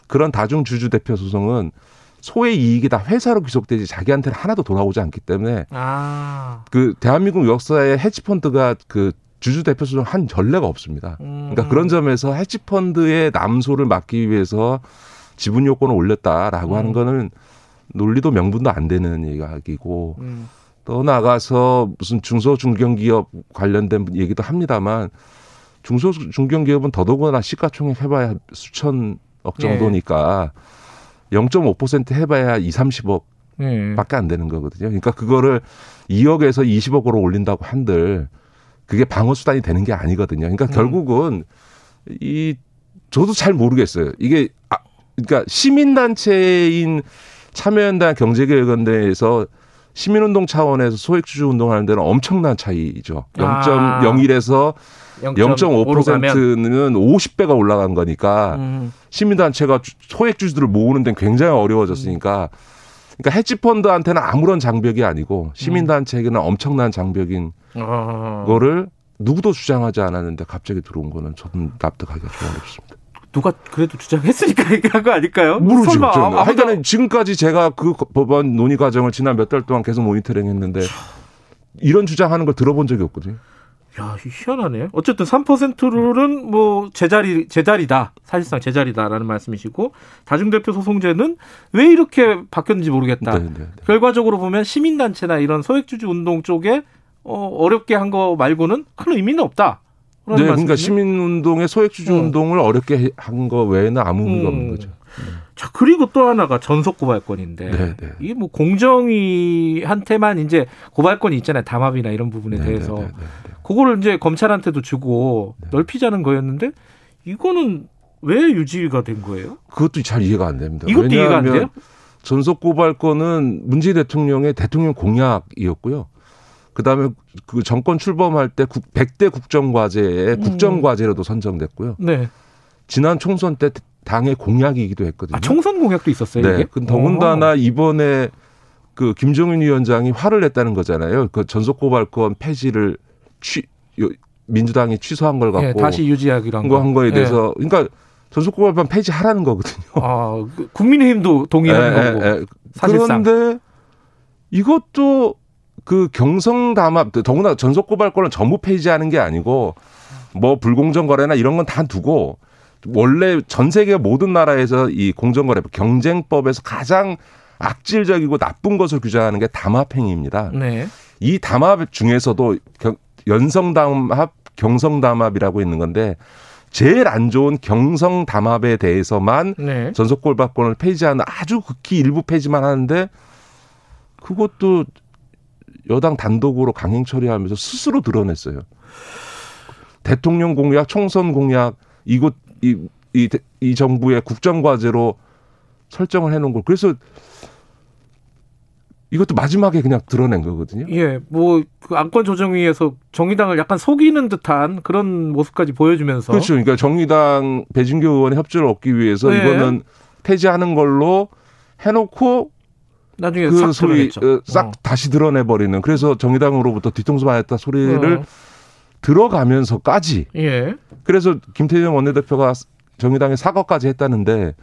그런 다중주주대표 소송은 소의 이익이 다 회사로 귀속되지 자기한테는 하나도 돌아오지 않기 때문에 아. 그 대한민국 역사에 헤지펀드가 그 주주 대표 수정 한 전례가 없습니다. 그러니까 음. 그런 점에서 헤지펀드의 남소를 막기 위해서 지분 요건을 올렸다라고 음. 하는 거는 논리도 명분도 안 되는 이야기고 음. 또 나가서 무슨 중소 중견기업 관련된 얘기도 합니다만 중소 중견기업은 더더구나 시가총액 해봐야 수천억 예. 정도니까 네. 0.5% 해봐야 2, 30억 네. 밖에 안 되는 거거든요. 그러니까 그거를 2억에서 20억으로 올린다고 한들 그게 방어 수단이 되는 게 아니거든요. 그러니까 음. 결국은 이 저도 잘 모르겠어요. 이게 아 그러니까 시민 단체인 참여연단 경제개혁연대에서 시민운동 차원에서 소액주주 운동하는 데는 엄청난 차이죠. 0.01에서 아. 0.5%는 50배가 올라간 거니까 음. 시민단체가 소액주주들을 모으는 데는 굉장히 어려워졌으니까 그러니까 헤지펀드한테는 아무런 장벽이 아니고 시민단체에게는 엄청난 장벽인 아. 거를 누구도 주장하지 않았는데 갑자기 들어온 거는 저는 납득하기가 좀 어렵습니다. 누가 그래도 주장했으니까 (laughs) 얘기한 거 아닐까요? 모르죠. 하여간은 지금까지 제가 그 법안 논의 과정을 지난 몇 달 동안 계속 모니터링 했는데 이런 주장하는 걸 들어본 적이 없거든요. 야, 희한하네. 어쨌든 3%룰은 뭐 제자리 제자리다. 사실상 제자리다라는 말씀이시고 다중대표 소송제는 왜 이렇게 바뀌었는지 모르겠다. 네 네네. 네, 네. 결과적으로 보면 시민단체나 이런 소액주주 운동 쪽에 어, 어렵게 한 거 말고는 큰 의미는 없다. 네, 그러니까 시민운동의 소액주주 어. 운동을 어렵게 한 거 외에는 아무 의미가 음. 없는 거죠. 자 그리고 또 하나가 전속 고발권인데 네, 네. 이게 뭐 공정위한테만 이제 고발권이 있잖아요 담합이나 이런 부분에 네, 대해서 네, 네, 네, 그거를 이제 검찰한테도 주고 넓히자는 거였는데 이거는 왜 유지가 된 거예요? 그것도 잘 이해가 안 됩니다. 이것도 이해가 안 돼요? 전속 고발권은 문재인 대통령의 대통령 공약이었고요. 그다음에 그 정권 출범할 때 100대 국정과제에 음. 국정과제로도 선정됐고요. 네. 지난 총선 때 당의 공약이기도 했거든요. 아, 총선 공약도 있었어요. 네. 이게? 더군다나 오. 이번에 그 김정은 위원장이 화를 냈다는 거잖아요. 그 전속 고발권 폐지를 취 민주당이 취소한 걸 갖고 네, 다시 유지하기로 한, 거. 한 거에 대해서 네. 그러니까 전속 고발권 폐지하라는 거거든요. 아, 그 국민의힘도 동의하는 네, 거고. 네, 사실상. 그런데 이것도 그 경성 담합 더구나 전속 고발권을 전부 폐지하는 게 아니고 뭐 불공정 거래나 이런 건 다 두고 원래 전 세계 모든 나라에서 이 공정거래법 경쟁법에서 가장 악질적이고 나쁜 것을 규정하는 게 담합행위입니다. 네. 이 담합 중에서도 연성 담합, 경성 담합이라고 있는 건데 제일 안 좋은 경성 담합에 대해서만 네. 전속골박권을 폐지하는 아주 극히 일부 폐지만 하는데 그것도 여당 단독으로 강행 처리하면서 스스로 드러냈어요. 대통령 공약, 총선 공약, 이곳 이, 이, 이 정부의 국정 과제로 설정을 해놓은 걸 그래서 이것도 마지막에 그냥 드러낸 거거든요. 예, 뭐 그 안건 조정위에서 정의당을 약간 속이는 듯한 그런 모습까지 보여주면서 그렇죠. 그러니까 정의당 배진교 의원의 협조를 얻기 위해서 네. 이거는 폐지하는 걸로 해놓고 나중에 그 소리 어, 싹 어. 다시 드러내 버리는. 그래서 정의당으로부터 뒤통수 맞았다 소리를 어. 들어가면서까지. 예. 그래서 김태형 원내대표가 정의당에 사과까지 했다는데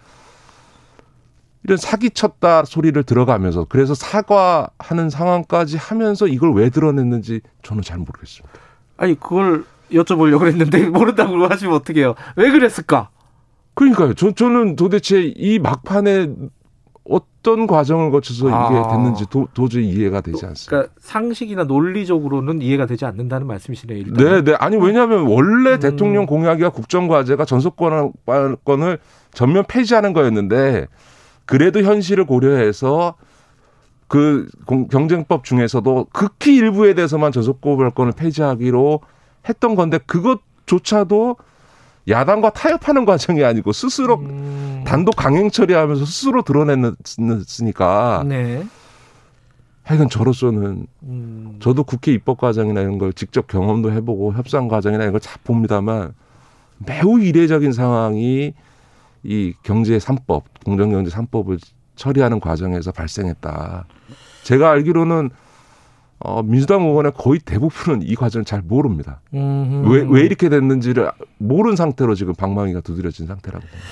이런 사기쳤다 소리를 들어가면서 그래서 사과하는 상황까지 하면서 이걸 왜 드러냈는지 저는 잘 모르겠습니다. 아니 그걸 여쭤보려고 했는데 (laughs) 모른다고 하시면 어떡해요. 왜 그랬을까? 그러니까요. 저, 저는 도대체 이 막판에 어떤 과정을 거쳐서 이게 아. 됐는지 도, 저히 이해가 되지 않습니다. 그러니까 상식이나 논리적으로는 이해가 되지 않는다는 말씀이시네요. 일단. 네, 네. 아니 왜냐하면 원래 음. 대통령 공약이와 국정과제가 전속권을 전면 폐지하는 거였는데 그래도 현실을 고려해서 그 경쟁법 중에서도 극히 일부에 대해서만 저속고발권을 폐지하기로 했던 건데 그것조차도 야당과 타협하는 과정이 아니고 스스로 음. 단독 강행 처리하면서 스스로 드러냈으니까. 네. 하여간 저로서는 음. 저도 국회 입법 과정이나 이런 걸 직접 경험도 해보고 협상 과정이나 이런 걸 잘 봅니다만 매우 이례적인 상황이 이 경제 3법, 공정경제 3법을 처리하는 과정에서 발생했다. 제가 알기로는 어, 민주당 의원의 거의 대부분은 이 과정을 잘 모릅니다. 왜, 왜 이렇게 됐는지를 모르는 상태로 지금 방망이가 두드려진 상태라고 봅니다.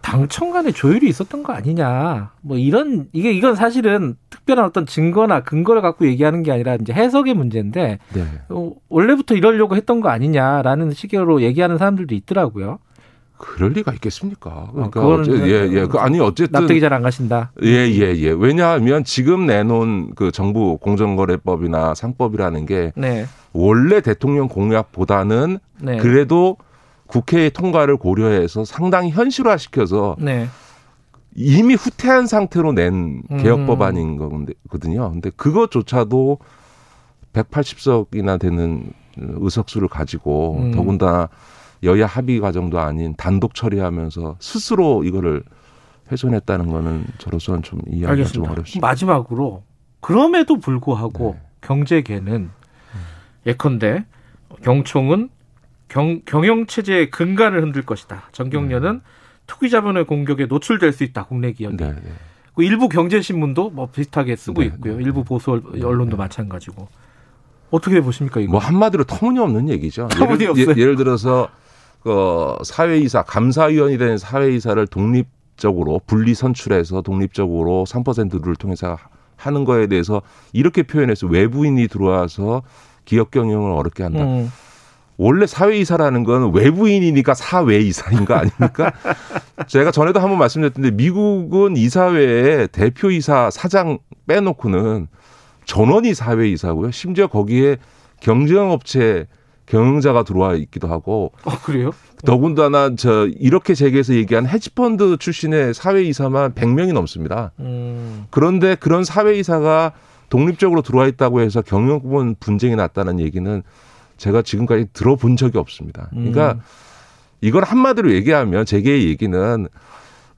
당청 간에 조율이 있었던 거 아니냐. 뭐 이런, 이게, 이건 사실은 특별한 어떤 증거나 근거를 갖고 얘기하는 게 아니라 이제 해석의 문제인데, 네. 어, 원래부터 이러려고 했던 거 아니냐라는 식으로 얘기하는 사람들도 있더라고요. 그럴 리가 있겠습니까? 어, 그러니까 어, 어째, 예, 예. 그 아니 어쨌든 납득이 잘 안 가신다. 예, 예, 예. 왜냐하면 지금 내놓은 그 정부 공정거래법이나 상법이라는 게 네. 원래 대통령 공약보다는 네. 그래도 국회의 통과를 고려해서 상당히 현실화 시켜서 네. 이미 후퇴한 상태로 낸 개혁 음. 법안인 거거든요. 근데 그것조차도 180석이나 되는 의석수를 가지고 음. 더군다나 여야 합의 과정도 아닌 단독 처리하면서 스스로 이거를 훼손했다는 거는 저로서는 좀 이해하기가 알겠습니다. 좀 어렵습니다. 마지막으로 그럼에도 불구하고 네. 경제계는 음. 예컨대 경총은 경, 경영 체제의 근간을 흔들 것이다. 정경련은 네. 투기 자본의 공격에 노출될 수 있다. 국내 기업이. 네, 네. 그 일부 경제신문도 뭐 비슷하게 쓰고 네, 있고요. 네. 일부 보수 언론도 마찬가지고. 어떻게 보십니까 이거? 뭐 한마디로 터무니없는 얘기죠. 터무니없어요. 예를, 예를 들어서 그 사회이사 감사위원이 된 사회이사를 독립적으로 분리 선출해서 독립적으로 3%를 통해서 하는 거에 대해서 이렇게 표현해서 외부인이 들어와서 기업 경영을 어렵게 한다. 음. 원래 사회이사라는 건 외부인이니까 사회이사인 거 아닙니까? (laughs) 제가 전에도 한번 말씀드렸는데 미국은 이사회에 대표이사 사장 빼놓고는 전원이 사회이사고요. 심지어 거기에 경쟁업체 경영자가 들어와 있기도 하고. 아, 그래요? 더군다나 저 이렇게 재계에서 얘기한 헤지펀드 출신의 사회이사만 100명이 넘습니다. 음. 그런데 그런 사회이사가 독립적으로 들어와 있다고 해서 경영권 분쟁이 났다는 얘기는 제가 지금까지 들어본 적이 없습니다. 그러니까 음. 이걸 한마디로 얘기하면 재계의 얘기는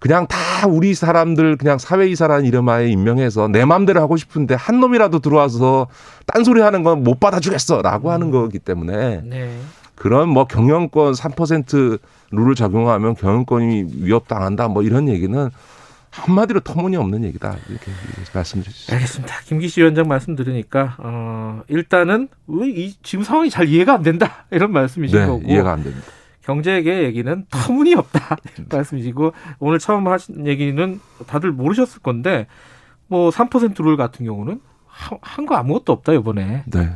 그냥 다 우리 사람들 그냥 사회이사라는 이름하에 임명해서 내 마음대로 하고 싶은데 한 놈이라도 들어와서 딴소리 하는 건 못 받아주겠어라고 하는 거기 때문에 네. 그런 뭐 경영권 3% 룰을 적용하면 경영권이 위협당한다 뭐 이런 얘기는 한마디로 터무니없는 얘기다 이렇게 말씀드리죠. 알겠습니다. 김기시 위원장 말씀 들으니까 어, 일단은 왜이 지금 상황이 잘 이해가 안 된다 이런 말씀이신 네, 거고 이해가 안 됩니다. 경제계 얘기는 터무니없다 (laughs) 말씀이시고 오늘 처음 하신 얘기는 다들 모르셨을 건데 뭐 3%룰 같은 경우는 한 거 아무것도 없다 이번에. 네.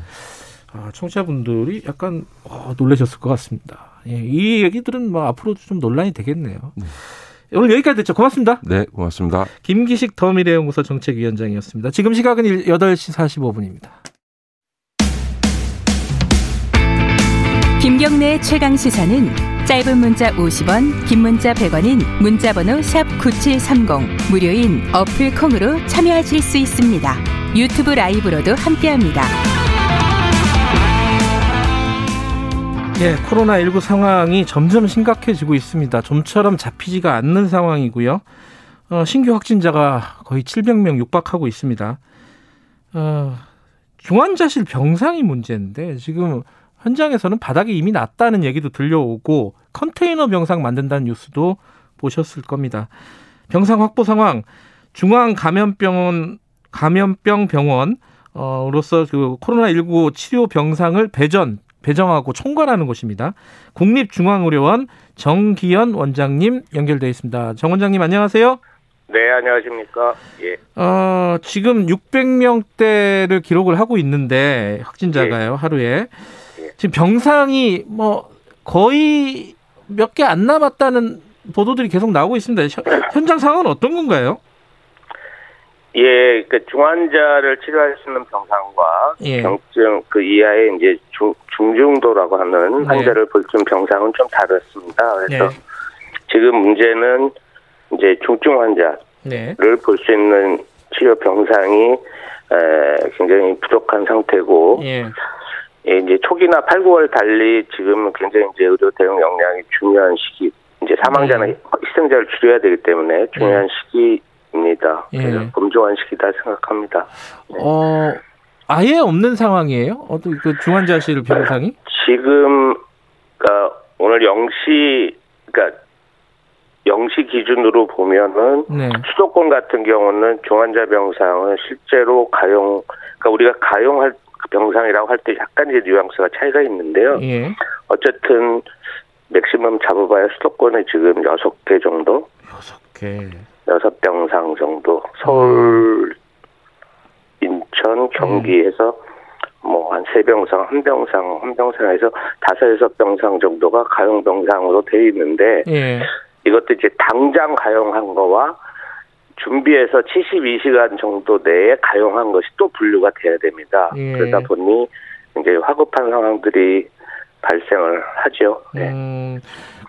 아, 청취자분들이 약간 어, 놀라셨을 것 같습니다. 예, 이 얘기들은 뭐 앞으로도 좀 논란이 되겠네요. 네. 오늘 여기까지 됐죠. 고맙습니다. 네, 고맙습니다. 김기식 더미래연구소 정책위원장이었습니다. 지금 시각은 8시 45분입니다. 김경래 최강 시사는 짧은 문자 50원, 긴 문자 100원인 문자번호 샵 9730 무료인 어플 콩으로 참여하실 수 있습니다. 유튜브 라이브로도 함께합니다. 예, 코로나19 상황이 점점 심각해지고 있습니다. 좀처럼 잡히지가 않는 상황이고요. 어, 신규 확진자가 거의 700명 육박하고 있습니다. 어, 중환자실 병상이 문제인데 지금 현장에서는 바닥이 이미 났다는 얘기도 들려오고 컨테이너 병상 만든다는 뉴스도 보셨을 겁니다. 병상 확보 상황 중앙 감염병원 감염병 병원으로서 그 코로나19 치료 병상을 배전 배정하고 총괄하는 곳입니다. 국립중앙의료원 정기현 원장님 연결돼 있습니다. 정 원장님 안녕하세요. 네, 안녕하십니까. 예. 어, 지금 600명대를 기록을 하고 있는데 확진자가요, 예. 하루에. 예. 지금 병상이 뭐 거의 몇 개 안 남았다는 보도들이 계속 나오고 있습니다. 현장 상황은 어떤 건가요? 예, 그 중환자를 치료할 수 있는 병상과 예. 경증 그 이하의 이제 중, 중증도라고 하는 네. 환자를 볼 수 있는 병상은 좀 다르습니다. 그래서 네. 지금 문제는 이제 중증 환자를 네. 볼수 있는 치료 병상이 에, 굉장히 부족한 상태고 예. 예, 이제 초기나 8, 9월 달리 지금 굉장히 이제 의료 대응 역량이 중요한 시기 이제 사망자나 네. 희생자를 줄여야 되기 때문에 중요한 네. 시기입니다. 예. 그래서 검증한 시기다 생각합니다. 네. 어, 아예 없는 상황이에요? 어떤 그 중환자실 병상이? 지금 그러니까 오늘 0시 그러니까 0시 기준으로 보면은 네. 수도권 같은 경우는 중환자 병상은 실제로 가용 그러니까 우리가 가용할 병상이라고 할 때 약간 이제 뉘앙스가 차이가 있는데요. 예. 어쨌든 맥시멈 잡아봐야 수도권에 지금 6개 정도? 6개. 6병상 정도. 서울, 인천, 경기에서 음. 뭐한 세 병상, 한 병상, 한 병상에서 다섯 여섯 병상 정도가 가용 병상으로 돼 있는데 예. 이것도 이제 당장 가용한 거와 준비해서 72시간 정도 내에 가용한 것이 또 분류가 돼야 됩니다. 예. 그러다 보니 이제 화급한 상황들이 발생을 하죠. 네. 음,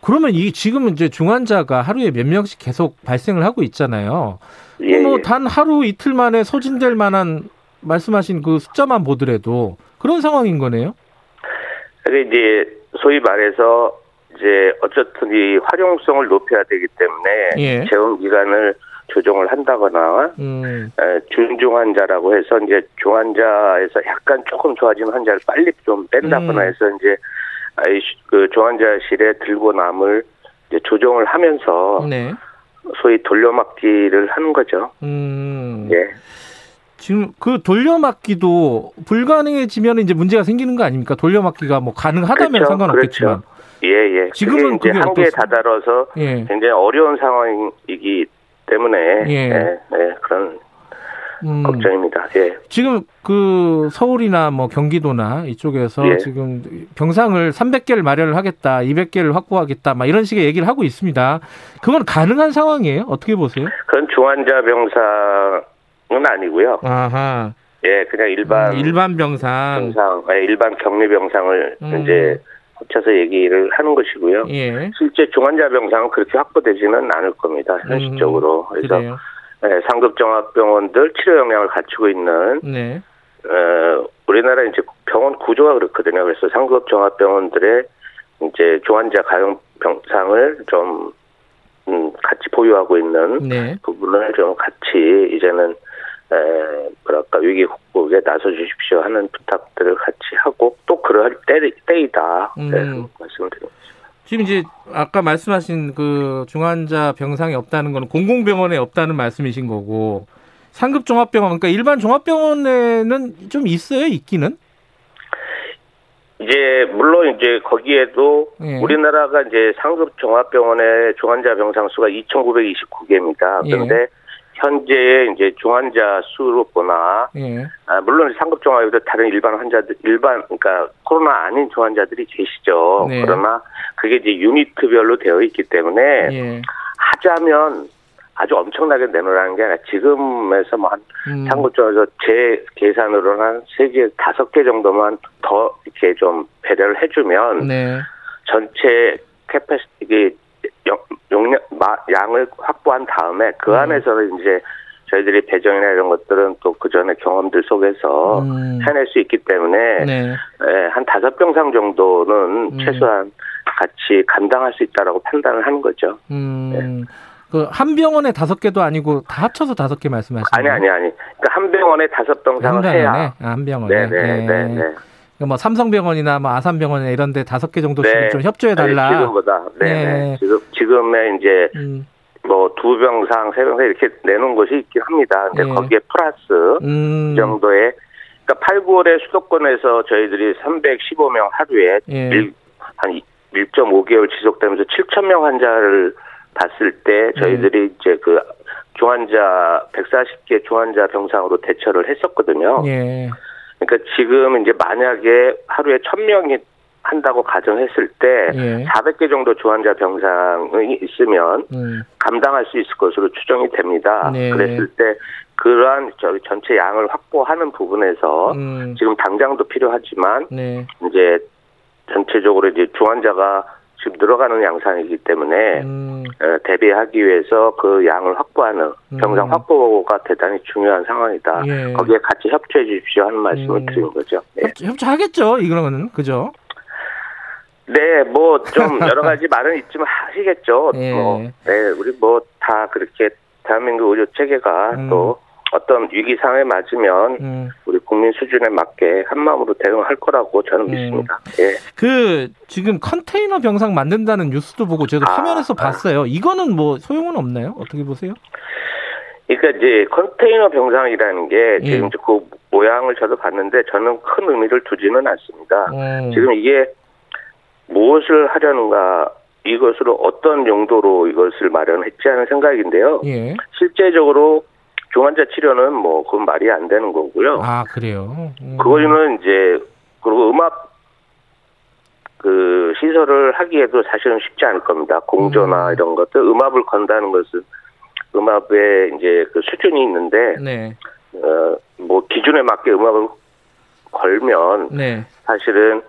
그러면 이 지금 이제 중환자가 하루에 몇 명씩 계속 발생을 하고 있잖아요. 예, 뭐단 예. 하루 이틀 만에 소진될 만한 말씀하신 그 숫자만 보더라도 그런 상황인 거네요. 그게 이제 소위 말해서 이제 어쨌든 이 활용성을 높여야 되기 때문에 예. 재원 기간을 조정을 한다거나 음. 중중 환자라고 해서 이제 중환자에서 약간 조금 좋아진 환자를 빨리 좀 뺀다거나 음. 해서 이제 그 중환자실에 들고 남을 이제 조정을 하면서 네. 소위 돌려막기를 하는 거죠. 음. 예. 지금 그 돌려막기도 불가능해지면 이제 문제가 생기는 거 아닙니까? 돌려막기가 뭐 가능하다면 그렇죠. 상관없겠지만. 그렇죠. 예, 예. 지금은 그게 이제 한계에 다다라서 예. 굉장히 어려운 상황이기 때문에 예. 예, 예 그런 음. 걱정입니다. 예. 지금 그 서울이나 뭐 경기도나 이쪽에서 예. 지금 병상을 300개를 마련을 하겠다, 200개를 확보하겠다, 막 이런 식의 얘기를 하고 있습니다. 그건 가능한 상황이에요? 어떻게 보세요? 그건 중환자 병상은 아니고요. 아하. 예, 그냥 일반 음, 일반 병상, 병상, 예, 일반 격리 병상을 음. 이제 합쳐서 얘기를 하는 것이고요. 예. 실제 중환자 병상은 그렇게 확보되지는 않을 겁니다. 현실적으로. 음, 그래서 네, 상급 종합병원들 치료 역량을 갖추고 있는 네. 어, 우리나라 이제 병원 구조가 그렇거든요. 그래서 상급 종합병원들의 이제 중환자 가용 병상을 좀 음, 같이 보유하고 있는 네. 부분을 좀 같이 이제는 에, 뭐랄까 위기 극복에 나서 주십시오 하는 부탁들을 같이 하고 또 그럴 때, 때이다 음. 네, 말씀을 드립니다. 지금 이제 아까 말씀하신 그 중환자 병상이 없다는 거는 공공병원에 없다는 말씀이신 거고 상급 종합병원 그러니까 일반 종합병원에는 좀 있어요 있기는? 이제 물론 이제 거기에도 예. 우리나라가 이제 상급 종합병원의 중환자 병상 수가 2,929개입니다. 그런데 예. 현재의 이제 중환자 수로 보나 예. 아, 물론 상급 종합에도 다른 일반 환자들 일반 그러니까 코로나 아닌 중환자들이 계시죠. 네. 그러나 그게 이제 유니트별로 되어 있기 때문에 예. 하자면 아주 엄청나게 내놓으라는 게 아니라 지금에서 뭐한 음. 상급 종합에서 제 계산으로는 한 세 개, 다섯 개 정도만 더 이렇게 좀 배려를 해주면 네. 전체 캐패시 이게 용량 양을 확보한 다음에 그 음. 안에서는 이제 저희들이 배정이나 이런 것들은 또 그 전에 경험들 속에서 음. 해낼 수 있기 때문에 네. 예, 한 다섯 병상 정도는 음. 최소한 같이 감당할 수 있다라고 판단을 하는 거죠. 음. 네. 그한 병원에 다섯 개도 아니고 다 합쳐서 다섯 개 말씀하시는 아니 아니 아니. 그러니까 한 병원에 다섯 병상을 한 해야. 아, 한 병원에. 네네. 네, 네, 네. 그러니까 뭐 삼성병원이나 뭐 아산병원이나 이런 데 다섯 개 정도씩 네. 좀 협조해 달라. 지금보다. 네. 네. 지금 지금의 이제 음. 뭐두 병상, 세 병상 이렇게 내놓은 것이 있긴 합니다. 근데 예. 거기에 플러스 음. 정도의 그러니까 8, 9월에 수도권에서 저희들이 315명 하루에 예. 1, 한 1.5개월 지속되면서 7천 명 환자를 봤을 때 저희들이 예. 이제 그 중환자 140개 중환자 병상으로 대처를 했었거든요. 예. 그러니까 지금 이제 만약에 하루에 1000명이 한다고 가정했을 때 예. 400개 정도 중환자 병상이 있으면 음. 감당할 수 있을 것으로 추정이 됩니다. 네. 그랬을 때 그러한 저희 전체 양을 확보하는 부분에서 음. 지금 당장도 필요하지만 네. 이제 전체적으로 이제 중환자가 지금 늘어가는 양상이기 때문에 음. 대비하기 위해서 그 양을 확보하는 병상 음. 확보가 대단히 중요한 상황이다. 예. 거기에 같이 협조해 주십시오 하는 말씀을 음. 드리는 거죠. 네. 협조, 하겠죠 이거는 그죠? 네, 뭐 좀 (laughs) 여러 가지 말은 있지만 하시겠죠. 예. 뭐, 네, 우리 뭐 다 그렇게 대한민국 의료 체계가 음. 또 어떤 위기 상황에 맞으면 음. 우리 국민 수준에 맞게 한 마음으로 대응할 거라고 저는 음. 믿습니다. 예. 그 지금 컨테이너 병상 만든다는 뉴스도 보고 저도 아, 화면에서 아. 봤어요. 이거는 뭐 소용은 없나요? 어떻게 보세요? 그러니까 이제 컨테이너 병상이라는 게 지금 예. 그 모양을 저도 봤는데 저는 큰 의미를 두지는 않습니다. 음. 지금 이게 무엇을 하려는가 이것으로 어떤 용도로 이것을 마련했지 하는 생각인데요. 예. 실제적으로 중환자 치료는 뭐 그건 말이 안 되는 거고요. 아 그래요. 음. 그거는 이제 그리고 음압 그 시설을 하기에도 사실은 쉽지 않을 겁니다. 공조나 음. 이런 것들 음압을 건다는 것은 음압에 이제 그 수준이 있는데 네. 어뭐 기준에 맞게 음압을 걸면 네. 사실은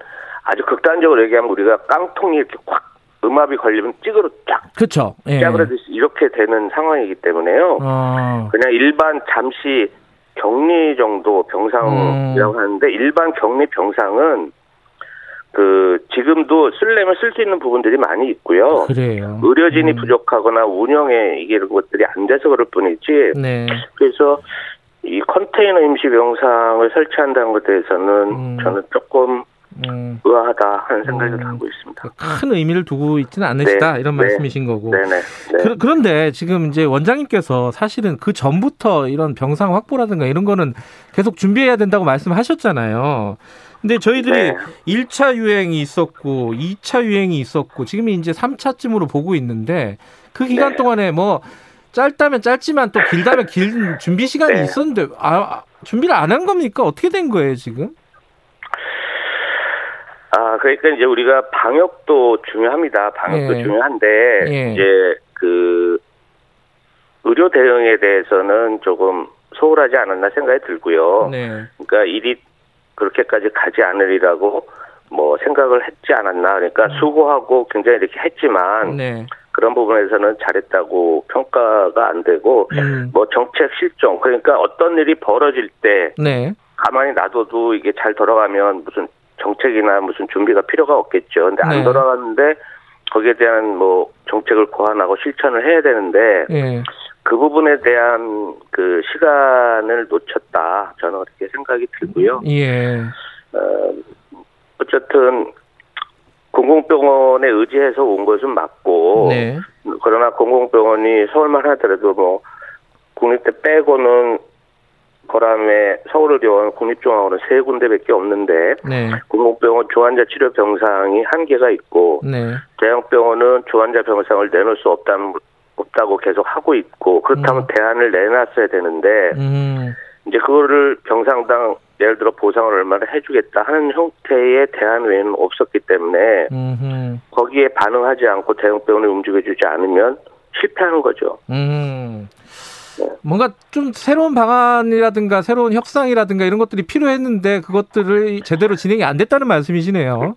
아주 극단적으로 얘기하면 우리가 깡통이 이렇게 확 음압이 걸리면 찌그러 쫙. 그렇죠. 예. 짜그러듯이 이렇게 되는 상황이기 때문에요. 어. 그냥 일반 잠시 격리 정도 병상이라고 음. 하는데 일반 격리 병상은 그 지금도 쓸려면 쓸 수 있는 부분들이 많이 있고요. 그래요. 의료진이 음. 부족하거나 운영에 이게 이런 것들이 안 돼서 그럴 뿐이지. 네. 그래서 이 컨테이너 임시 병상을 설치한다는 것에 대해서는 음. 저는 조금 음. 의아하다 하는 생각을 음. 하고 있습니다. 큰 의미를 두고 있지는 않으시다 네. 이런 네. 말씀이신 거고. 네네. 네. 그, 런데 지금 이제 원장님께서 사실은 그 전부터 이런 병상 확보라든가 이런 거는 계속 준비해야 된다고 말씀하셨잖아요. 근데 저희들이 네. 1차 유행이 있었고 2차 유행이 있었고 지금이 이제 3차쯤으로 보고 있는데 그 기간 네. 동안에 뭐 짧다면 짧지만 또 길다면 길 준비 시간이 네. 있었는데 아, 준비를 안 한 겁니까? 어떻게 된 거예요, 지금? 아, 그러니까 이제 우리가 방역도 중요합니다. 방역도 예. 중요한데 예. 이제 그 의료 대응에 대해서는 조금 소홀하지 않았나 생각이 들고요. 네. 그러니까 일이 그렇게까지 가지 않으리라고 뭐 생각을 했지 않았나. 그러니까 음. 수고하고 굉장히 이렇게 했지만 네. 그런 부분에서는 잘했다고 평가가 안 되고 음. 뭐 정책 실종 그러니까 어떤 일이 벌어질 때 네. 가만히 놔둬도 이게 잘 돌아가면 무슨 정책이나 무슨 준비가 필요가 없겠죠. 근데 안 네. 돌아갔는데 거기에 대한 뭐 정책을 고안하고 실천을 해야 되는데 네. 그 부분에 대한 그 시간을 놓쳤다. 저는 그렇게 생각이 들고요. 예. 어, 어쨌든 공공병원에 의지해서 온 것은 맞고 네. 그러나 공공병원이 서울만 하더라도 뭐 국립대 빼고는 거람에 서울의료원 국립종합원은 세 군데밖에 없는데 네. 공공병원 중환자 치료 병상이 한계가 있고 네. 대형병원은 중환자 병상을 내놓을 수 없다는 없다고 계속 하고 있고 그렇다면 음. 대안을 내놨어야 되는데 음. 이제 그거를 병상당 예를 들어 보상을 얼마나 해주겠다 하는 형태의 대안 외에는 없었기 때문에 음흠. 거기에 반응하지 않고 대형병원을 움직여주지 않으면 실패하는 거죠. 음. 뭔가 좀 새로운 방안이라든가 새로운 협상이라든가 이런 것들이 필요했는데 그것들을 제대로 진행이 안 됐다는 말씀이시네요.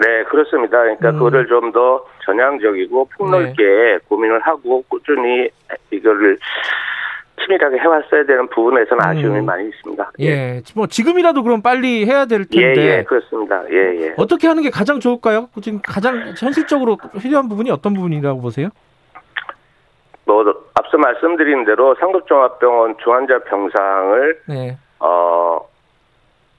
네, 그렇습니다. 그러니까 음. 그거를 좀 더 전향적이고 폭넓게 네. 고민을 하고 꾸준히 이거를 치밀하게 해왔어야 되는 부분에서는 음. 아쉬움이 많이 있습니다. 예. 예. 뭐 지금이라도 그럼 빨리 해야 될 텐데. 예, 예, 그렇습니다. 예, 예. 어떻게 하는 게 가장 좋을까요? 지금 가장 현실적으로 필요한 부분이 어떤 부분이라고 보세요? 뭐 앞서 말씀드린 대로 상급종합병원 중환자 병상을 네. 어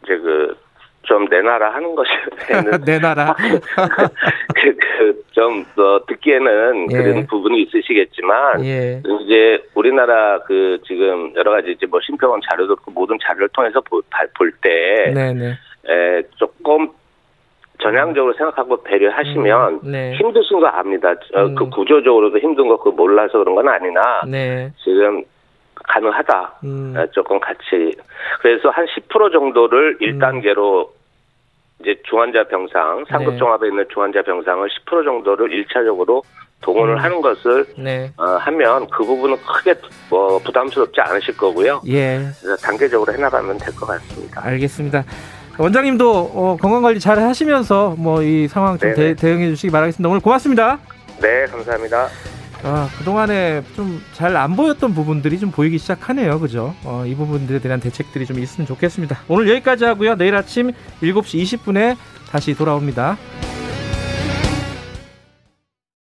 이제 그 좀 내놔라 하는 것이 (laughs) 내놔라 (laughs) 그, 그, 좀더 듣기에는 예. 그런 부분이 있으시겠지만 예. 이제 우리나라 그 지금 여러 가지 이제 뭐 심평원 자료도 그 모든 자료를 통해서 볼 때 에, 조금 전향적으로 생각하고 배려하시면 음, 네. 힘드신 거 압니다. 음. 그 구조적으로도 힘든 거 그 몰라서 그런 건 아니나 네. 지금 가능하다. 음. 어, 조금 같이 그래서 한 10% 정도를 1단계로 음. 이제 중환자 병상 상급 종합에 네. 있는 중환자 병상을 10% 정도를 1차적으로 동원을 음. 하는 것을 네. 어, 하면 그 부분은 크게 뭐 부담스럽지 않으실 거고요. 예. 그래서 단계적으로 해나가면 될 것 같습니다. 알겠습니다. 원장님도 어, 건강 관리 잘 하시면서 뭐 이 상황 좀 대, 응해 주시기 바라겠습니다. 오늘 고맙습니다. 네, 감사합니다. 아, 그동안에 좀 잘 안 보였던 부분들이 좀 보이기 시작하네요. 그죠? 어, 이 부분들에 대한 대책들이 좀 있으면 좋겠습니다. 오늘 여기까지 하고요. 내일 아침 7시 20분에 다시 돌아옵니다.